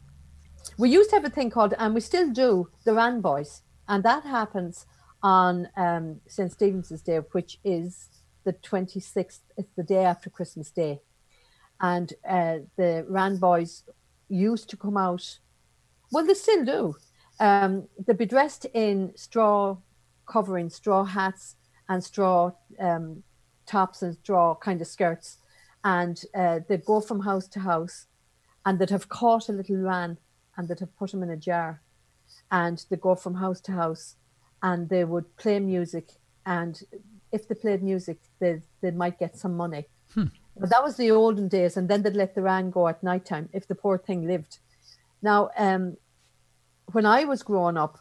We used to have a thing called, and we still do, the Wren Boys, and that happens on um, St Stephen's Day, which is the twenty sixth. It's the day after Christmas Day, and uh, the Wren Boys used to come out. Well, they still do. Um, they'd be dressed in straw covering, straw hats, and straw um, tops and straw kind of skirts, and uh, they'd go from house to house and they'd have caught a little wren and they'd have put them in a jar and they'd go from house to house and they would play music and if they played music they, they might get some money. But that was the olden days and then they'd let the wren go at night time if the poor thing lived. Now um, when i was growing up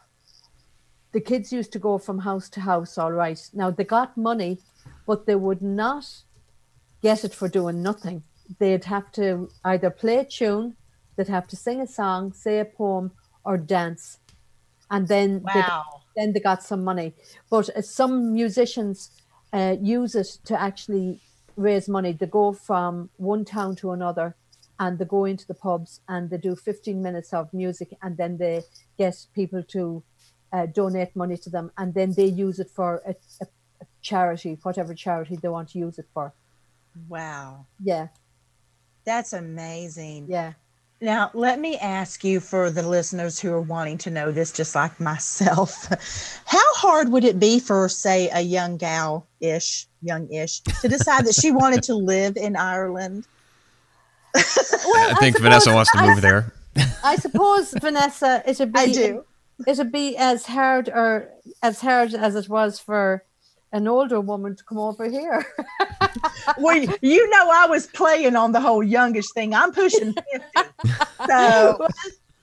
the kids used to go from house to house all right. Now they got money but they would not get it for doing nothing. They'd have to either play a tune, they'd have to sing a song, say a poem, or dance, and then they, Wow. then they got some money. But uh, some musicians uh, use it to actually raise money. They go from one town to another, and they go into the pubs and they do 15 minutes of music, and then they get people to uh, donate money to them, and then they use it for a, a, a charity, whatever charity they want to use it for. Wow. Yeah, That's amazing. yeah. Now, let me ask you for the listeners who are wanting to know this, just like myself, [LAUGHS] how hard would it be for, say, a young gal ish, young ish, to decide that she wanted to live in Ireland? I think suppose- Vanessa wants to I- move there. I suppose Vanessa, it'd [LAUGHS] be I do. it'd be as hard or as hard as it was for an older woman to come over here. [LAUGHS] [LAUGHS] Well, you know, I was playing on the whole youngish thing. I'm pushing 50. So [LAUGHS]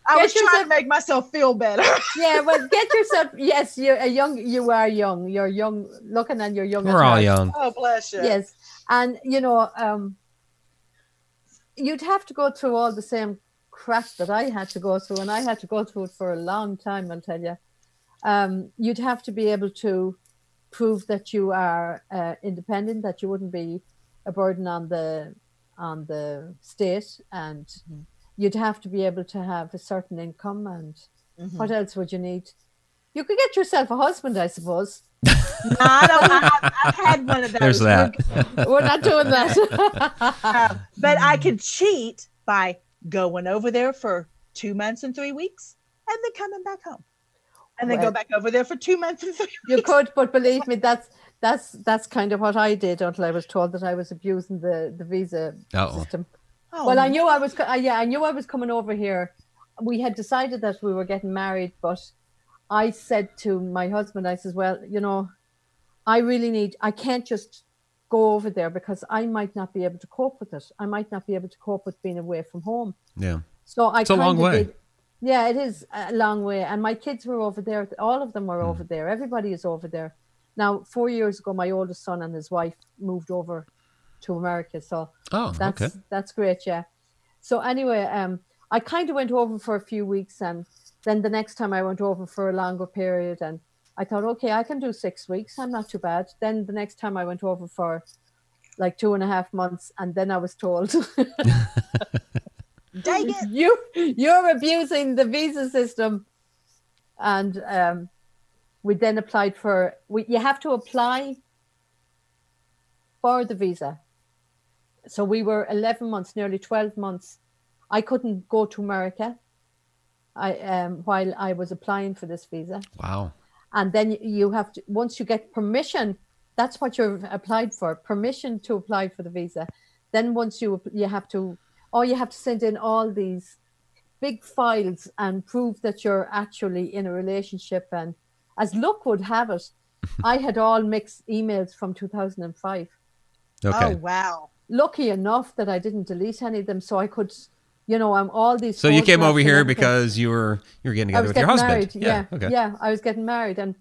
I was yourself- trying to make myself feel better. [LAUGHS] yeah, well, get yourself. Yes, you're a young. You are young. You're young. Looking at your young. We're all heart. young. Oh, bless you. Yes, and you know, um, you'd have to go through all the same crap that I had to go through, and I had to go through it for a long time. I'll tell you. Um, you'd have to be able to prove that you are uh, independent, that you wouldn't be a burden on the on the state, and you'd have to be able to have a certain income. And Mhm. what else would you need? You could get yourself a husband, I suppose. [LAUGHS] No, I don't, I, I've had one of those. There's that. [LAUGHS] We're not doing that. [LAUGHS] Uh, but I could cheat by going over there for two months and three weeks and then coming back home. And then Well- go back over there for two months and three You weeks. could, but believe me, that's that's that's kind of what I did until I was told that I was abusing the the visa Uh-oh. system. Oh, Well, I knew I was. co- Yeah, I knew I was coming over here. We had decided that we were getting married, but I said to my husband, I says, "Well, you know, I really need. I can't just go over there because I might not be able to cope with it. I might not be able to cope with being away from home." Yeah. So I It's a long way. did- yeah, it is a long way. And my kids were over there. All of them were Hmm. over there. Everybody is over there. Now, four years ago, my oldest son and his wife moved over to America. So Oh, that's okay. that's great. Yeah. So anyway, um, I kind of went over for a few weeks, and then the next time I went over for a longer period, and I thought, okay, I can do six weeks. I'm not too bad. Then the next time I went over for like two and a half months, and then I was told. [LAUGHS] [LAUGHS] dang it. [LAUGHS] you you're abusing the visa system. And um we then applied for we, you have to apply for the visa. So we were 11 months nearly 12 months. I couldn't go to america. I um while i was applying for this visa. Wow. and then you have to once you get permission that's what you've applied for permission to apply for the visa. Then once you you have to or you have to send in all these big files and prove that you're actually in a relationship and as luck would have it [LAUGHS] i had all mixed emails from 2005 Okay. Oh wow. Lucky enough that I didn't delete any of them, so I could, you know, I'm all these. So you came over here because you were you were getting together was with your getting husband. married. Yeah, Okay. yeah, I was getting married, and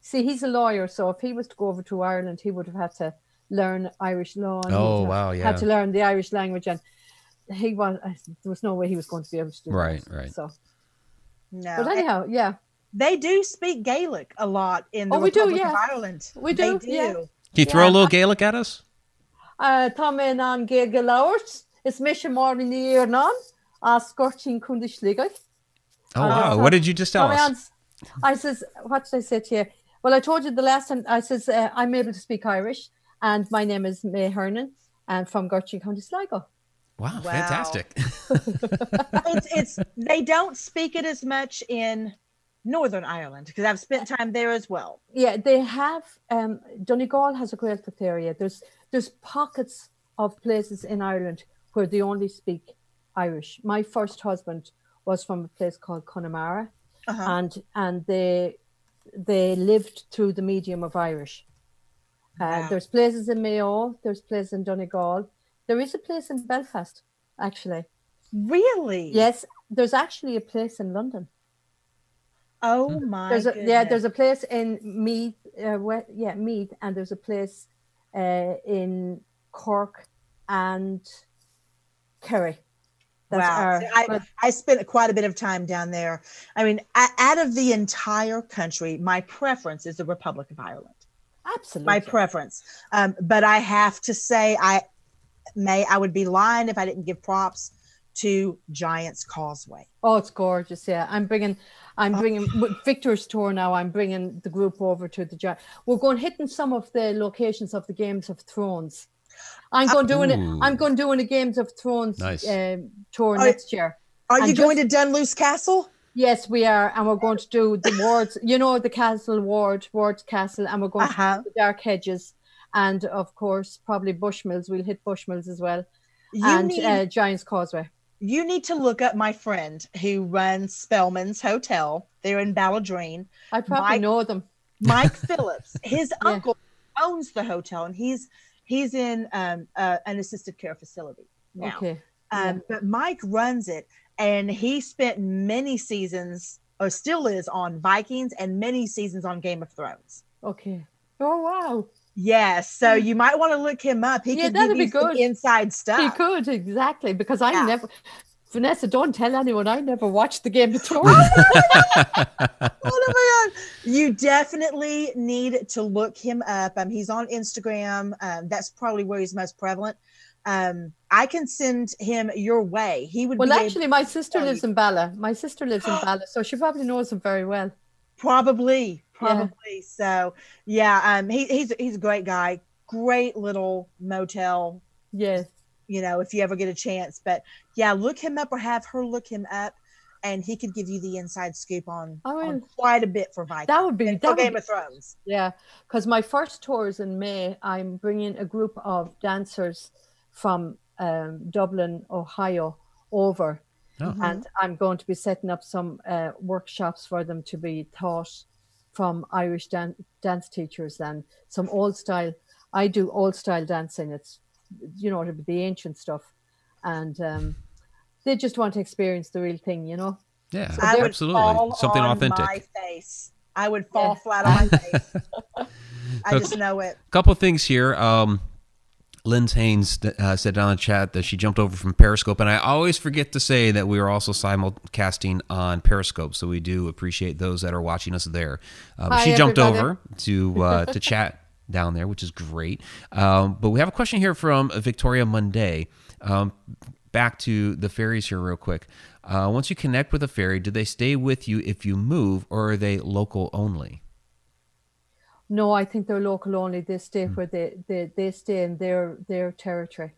see, he's a lawyer, so if he was to go over to Ireland, he would have had to learn Irish law. And Oh, wow, yeah. Had to learn the Irish language, and he was. There was no way he was going to be able to do Right, that. right. So, No. but anyhow, yeah, they do speak Gaelic a lot in the Oh, we do, Republic of yeah. Ireland. We They do, yeah. Can you throw a little Gaelic at us? uh, Tá mé an ge galát is mis sem mar in íar ná a scorching kundish ligach. Oh Uh, wow! What did you just tell us? I says, what did I say to you? Well, I told you the last time. I says uh, I'm able to speak Irish, and my name is May Hernan, and from Gertrude County Sligo. Wow, Wow. fantastic! [LAUGHS] it's it's they don't speak it as much in Northern Ireland because I've spent time there as well. Yeah, they have. Um, Donegal has a great area. There's there's pockets of places in Ireland where they only speak Irish. My first husband was from a place called Connemara, Uh-huh. and and they they lived through the medium of Irish. Uh, Wow. There's places in Mayo. There's places in Donegal. There is a place in Belfast, actually. Really? Yes, there's actually a place in London. Oh my. there's a, yeah, there's a place in Meath, uh, where, yeah, Meath, and there's a place uh, in Cork and Kerry. That's wow. our- See, I, but- I spent quite a bit of time down there. I mean, out of the entire country, my preference is the Republic of Ireland. absolutely. My preference. Um, but I have to say, I may I would be lying if I didn't give props to Giants Causeway. Oh, it's gorgeous. Yeah, I'm bringing, I'm bringing with Victor's tour now. I'm bringing the group over to the. Gi- We're going hitting some of the locations of the Games of Thrones. I'm going doing it. I'm going doing a Games of Thrones Nice. um, tour Are- next year. Are And you just- going to Dunluce Castle? Yes, we are, and we're going to do the wards. You know, the castle ward, Ward Castle, and we're going Uh-huh. to do the Dark Hedges, and of course, probably Bushmills. We'll hit Bushmills as well, You and need uh, Giants Causeway. you need to look up my friend who runs Spellman's Hotel. They're in Ballaghaderreen. I probably Mike- know them. Mike [LAUGHS] Phillips, his Yeah. uncle owns the hotel, and he's he's in um, uh, an assisted care facility now. Okay. Um, But Mike runs it, and he spent many seasons, or still is, on Vikings, and many seasons on Game of Thrones. Okay. Oh wow. Yes, so you might want to look him up. He Yeah, could give be you some good. inside stuff. He could exactly because I Yeah. never. Vanessa, don't tell anyone. I never watched the Game of Thrones. oh my [LAUGHS] god you definitely need to look him up um he's on instagram um that's probably where he's most prevalent um i can send him your way he would well, actually, my sister lives in Bala. My sister lives in [GASPS] Bala, so she probably knows him very well. probably probably so yeah um he, he's he's a great guy great little motel Yes. you know if you ever get a chance but yeah look him up or have her look him up and he could give you the inside scoop on, I on quite a bit for Vikings. That would be and that for would Game be- of Thrones. Yeah, because my first tour is in May. I'm bringing a group of dancers from um, Dublin, Ohio, over, Oh. and I'm going to be setting up some uh, workshops for them to be taught from Irish dan- dance teachers and some old style. I do old style dancing. It's you know the ancient stuff, and um, they just want to experience the real thing. You know. Yeah, So I would absolutely. fall Something on authentic. My face. I would fall Yeah. flat on my face. [LAUGHS] I So- just know it. A couple of things here. Um, Lynn Haynes uh, said down in the chat that she jumped over from Periscope, and I always forget to say that we are also simulcasting on Periscope, so we do appreciate those that are watching us there. Uh, Hi, she jumped everybody. over to uh, [LAUGHS] to chat down there, which is great. Um, but we have a question here from Victoria Monday. Um, back to the fairies here, real quick. Uh, once you connect with a fairy, do they stay with you if you move, or are they local only? No, I think they're local only. They stay Hmm. where they, they, they stay in their their territory.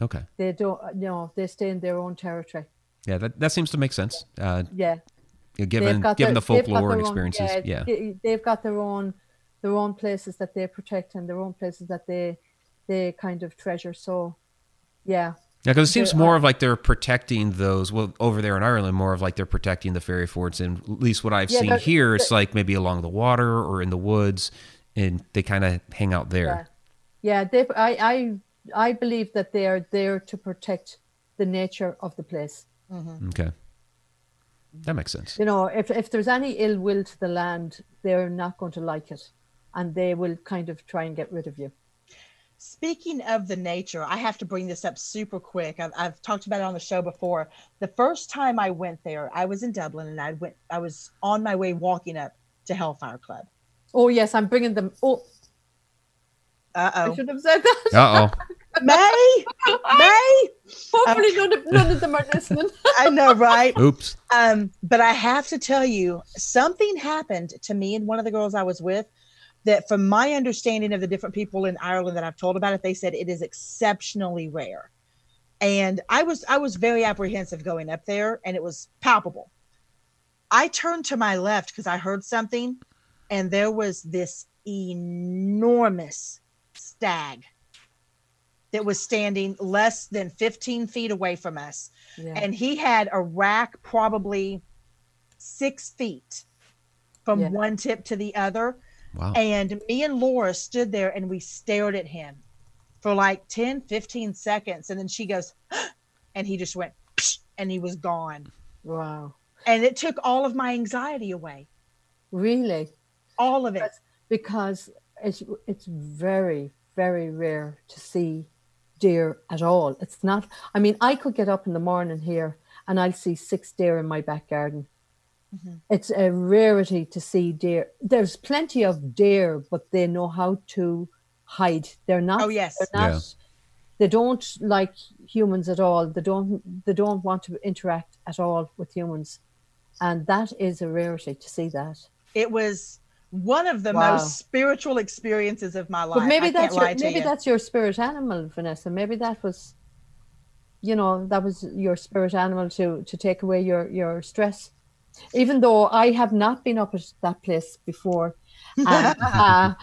Okay. They don't no, they stay in their own territory. Yeah, that, that seems to make sense. Uh, Yeah. given given their- the folklore and their own- experiences. Yeah. they- They've got their own their own places that they protect and their own places that they they kind of treasure. So yeah. Yeah, because it seems more of like they're protecting those. Well, over there in Ireland, more of like they're protecting the fairy forts. And at least what I've Yeah, seen here, it's like maybe along the water or in the woods, and they kind of hang out there. Yeah, they I I I believe that they are there to protect the nature of the place. Mm-hmm. Okay. That makes sense. You know, if if there's any ill will to the land, they're not going to like it, and they will kind of try and get rid of you. Speaking of the nature, I have to bring this up super quick. I've, I've talked about it on the show before. The first time I went there, I was in Dublin, and I went. I was on my way walking up to Hellfire Club. Oh yes, I'm bringing them. Oh, Uh I oh, should have said that. Uh oh. [LAUGHS] May, May. Hopefully, none of, none of them are listening. [LAUGHS] I know, right? Oops. Um, but I have to tell you, something happened to me and one of the girls I was with that, from my understanding of the different people in Ireland that I've told about it, they said it is exceptionally rare. And I was I was very apprehensive going up there, and it was palpable. I turned to my left because I heard something, and there was this enormous stag that was standing less than 15 feet away from us Yeah. and he had a rack probably six feet from Yeah. one tip to the other. Wow. And me and Laura stood there and we stared at him for like 10, 15 seconds. And then she goes, [GASPS] and he just went, and he was gone. wow, And it took all of my anxiety away, really? All of it. Because it's it's very very rare to see deer at all. It's not. I mean, I could get up in the morning here and I'll see six deer in my back garden. Mhm. It's a rarity to see deer. There's plenty of deer, but they know how to hide. They're not. Oh, yes. They're not. Yeah. They don't like humans at all. They don't. They don't want to interact at all with humans, and that is a rarity to see that. It was one of the Wow. most spiritual experiences of my life. But maybe I that's your, maybe you. that's your spirit animal, Vanessa. Maybe that was, you know, that was your spirit animal to to take away your your stress. Even though I have not been up at that place before, [LAUGHS] and, uh,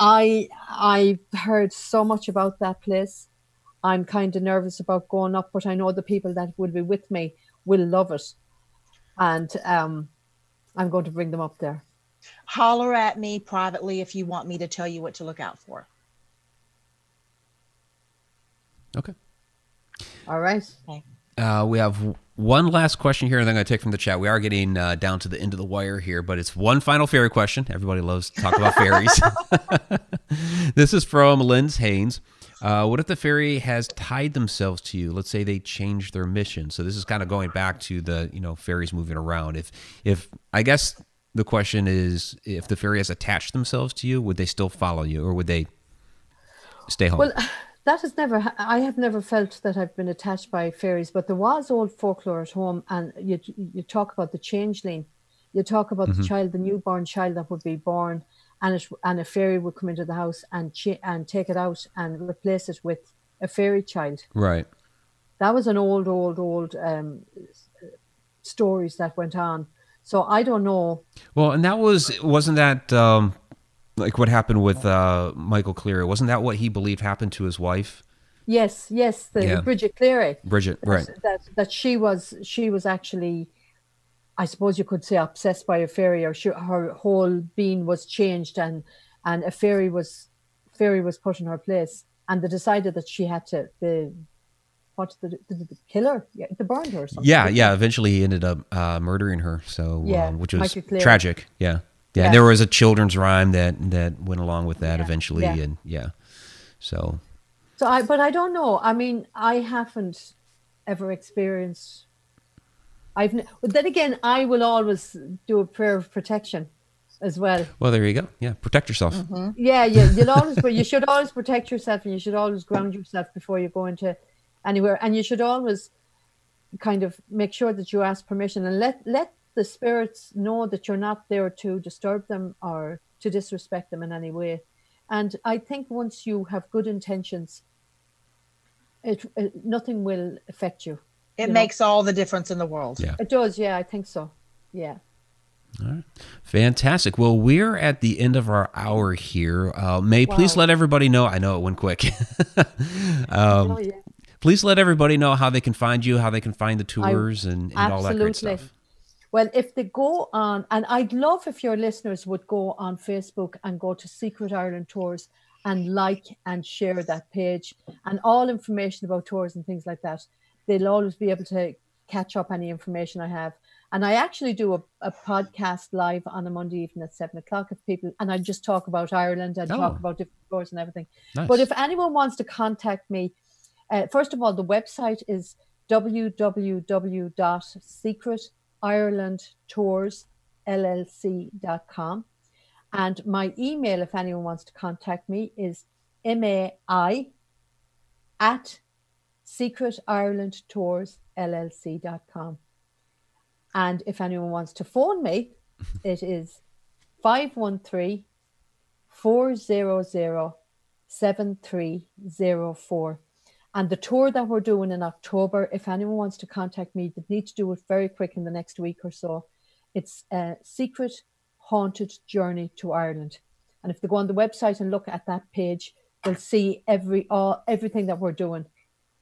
I I've heard so much about that place. I'm kind of nervous about going up, but I know the people that will be with me will love it, and um, I'm going to bring them up there. Holler at me privately if you want me to tell you what to look out for. Okay. All right. Uh, we have one last question here, and then I'm going to take from the chat. We are getting uh, down to the end of the wire here, but it's one final fairy question. Everybody loves to talk about fairies. [LAUGHS] this is from Linz Haynes. Uh, what if the fairy has tied themselves to you? Let's say they changed their mission. So this is kind of going back to the you know fairies moving around. If if I guess the question is if the fairy has attached themselves to you, would they still follow you, or would they stay home? Well, [SIGHS] that has never, I have never felt that I've been attached by fairies, but there was old folklore at home, and you you talk about the changeling, you talk about the child, the newborn child that would be born, and it and a fairy would come into the house and and take it out and replace it with a fairy child. right. That was an old, old, old um, stories that went on. So I don't know. Well, and that was wasn't that um, like what happened with uh, Michael Cleary? Wasn't that what he believed happened to his wife, Yes, yes, the Yeah. Bridget Cleary. Bridget? that, Right. that that she was she was actually i suppose you could say obsessed by a fairy or she, her whole being was changed and and a fairy was fairy was put in her place and they decided that she had to the what did the, the killer yeah they burned her or something Yeah, yeah. Eventually, he ended up uh, murdering her. So, Yeah, um, which was tragic. Yeah. yeah, Yeah. There was a children's rhyme that that went along with that Yeah, eventually, yeah. and yeah. So so i but i don't know i mean i haven't ever experienced i've but then again i will always do a prayer of protection as well well, there you go. Yeah, protect yourself. Mm-hmm. Yeah, yeah. You'll always, but you should always protect yourself, and you should always ground yourself before you go into anywhere. And you should always kind of make sure that you ask permission and let let the spirits know that you're not there to disturb them or to disrespect them in any way. And I think once you have good intentions, it, it nothing will affect you. It You know. makes all the difference in the world. Yeah. It does, yeah. I think so. Yeah. Fantastic. Well, we're at the end of our hour here. Uh, May please let everybody know. I know it went quick. [LAUGHS] um, oh, yeah. Please let everybody know how they can find you, how they can find the tours, and, and all that great absolutely. stuff. Well, if they go on, and I'd love if your listeners would go on Facebook and go to Secret Ireland Tours and like and share that page and all information about tours and things like that. They'll always be able to catch up any information I have. And I actually do a, a podcast live on a Monday evening at seven o'clock if people and I just talk about Ireland and Oh. talk about different tours and everything. Nice. But if anyone wants to contact me, uh, first of all, the website is www.secretirelandtoursllc.com. And my email, if anyone wants to contact me, is mai at secretirelandtoursllc.com. And if anyone wants to phone me, [LAUGHS] it is 513 400 7304. And the tour that we're doing in October, if anyone wants to contact me, they need to do it very quick in the next week or so. It's a secret haunted journey to Ireland. And if they go on the website and look at that page, they'll see every all everything that we're doing.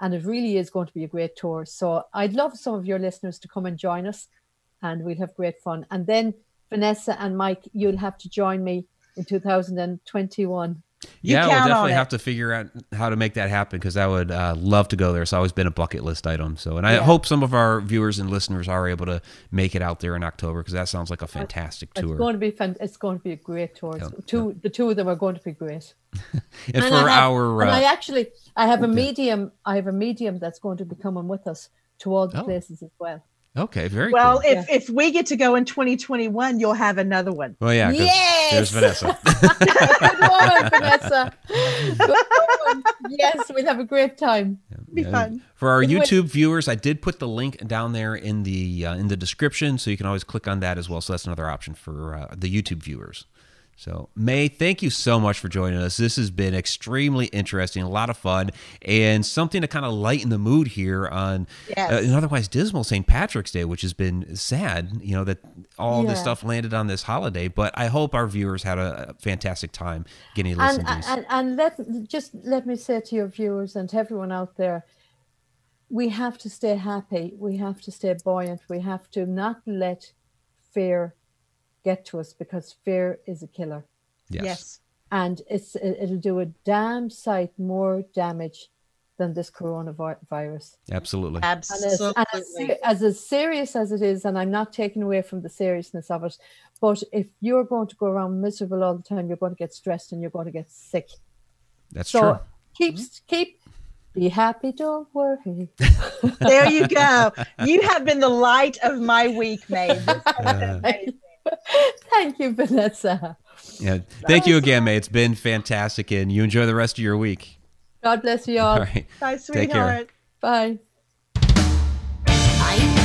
And it really is going to be a great tour. So I'd love some of your listeners to come and join us and we'll have great fun. And then Vanessa and Mike, you'll have to join me in 2021. You yeah, we'll definitely have to figure out how to make that happen because I would uh, love to go there. It's always been a bucket list item. So, and I Yeah. hope some of our viewers and listeners are able to make it out there in October because that sounds like a fantastic It's tour. going to be fun. It's going to be a great tour. Yeah, two, the two of them are going to be great. [LAUGHS] and for I have, our, and I uh, actually, I have a medium. I have a medium that's going to be coming with us to all the Oh. places as well. Okay, very Well, cool. if if we get to go in 2021, you'll have another one. Well, yeah, 'cause Yes! there's Vanessa. [LAUGHS] Good one, Vanessa. Good. Yes, we'll have a great time. Be Yeah. fun. For our It YouTube viewers, I did put the link down there in the uh, in the description, so you can always click on that as well. So that's another option for uh, the YouTube viewers. So May, thank you so much for joining us. This has been extremely interesting, a lot of fun, and something to kind of lighten the mood here on Yes. uh, an otherwise dismal St. Patrick's Day, which has been sad. You know that all this stuff landed on this holiday, but I hope our viewers had a, fantastic time getting to listen And, to and and let just let me say to your viewers and to everyone out there, we have to stay happy. We have to stay buoyant. We have to not let fear get to us because fear is a killer. yes. Yes. and it's it- it'll do a damn sight more damage than this coronavirus. absolutely. As, Absolutely. and as, se- as as serious as it is, and I'm not taking away from the seriousness of it, but if you're going to go around miserable all the time, you're going to get stressed and you're going to get sick. That's so true. keep keep be happy, don't worry. there you go. You have been the light of my week, May. [LAUGHS] This has been amazing. Thank you, Vanessa. Yeah. Thank you again, May. It's been fantastic, and you enjoy the rest of your week. God bless you All all. right. Bye, Take care. sweetheart. Bye. I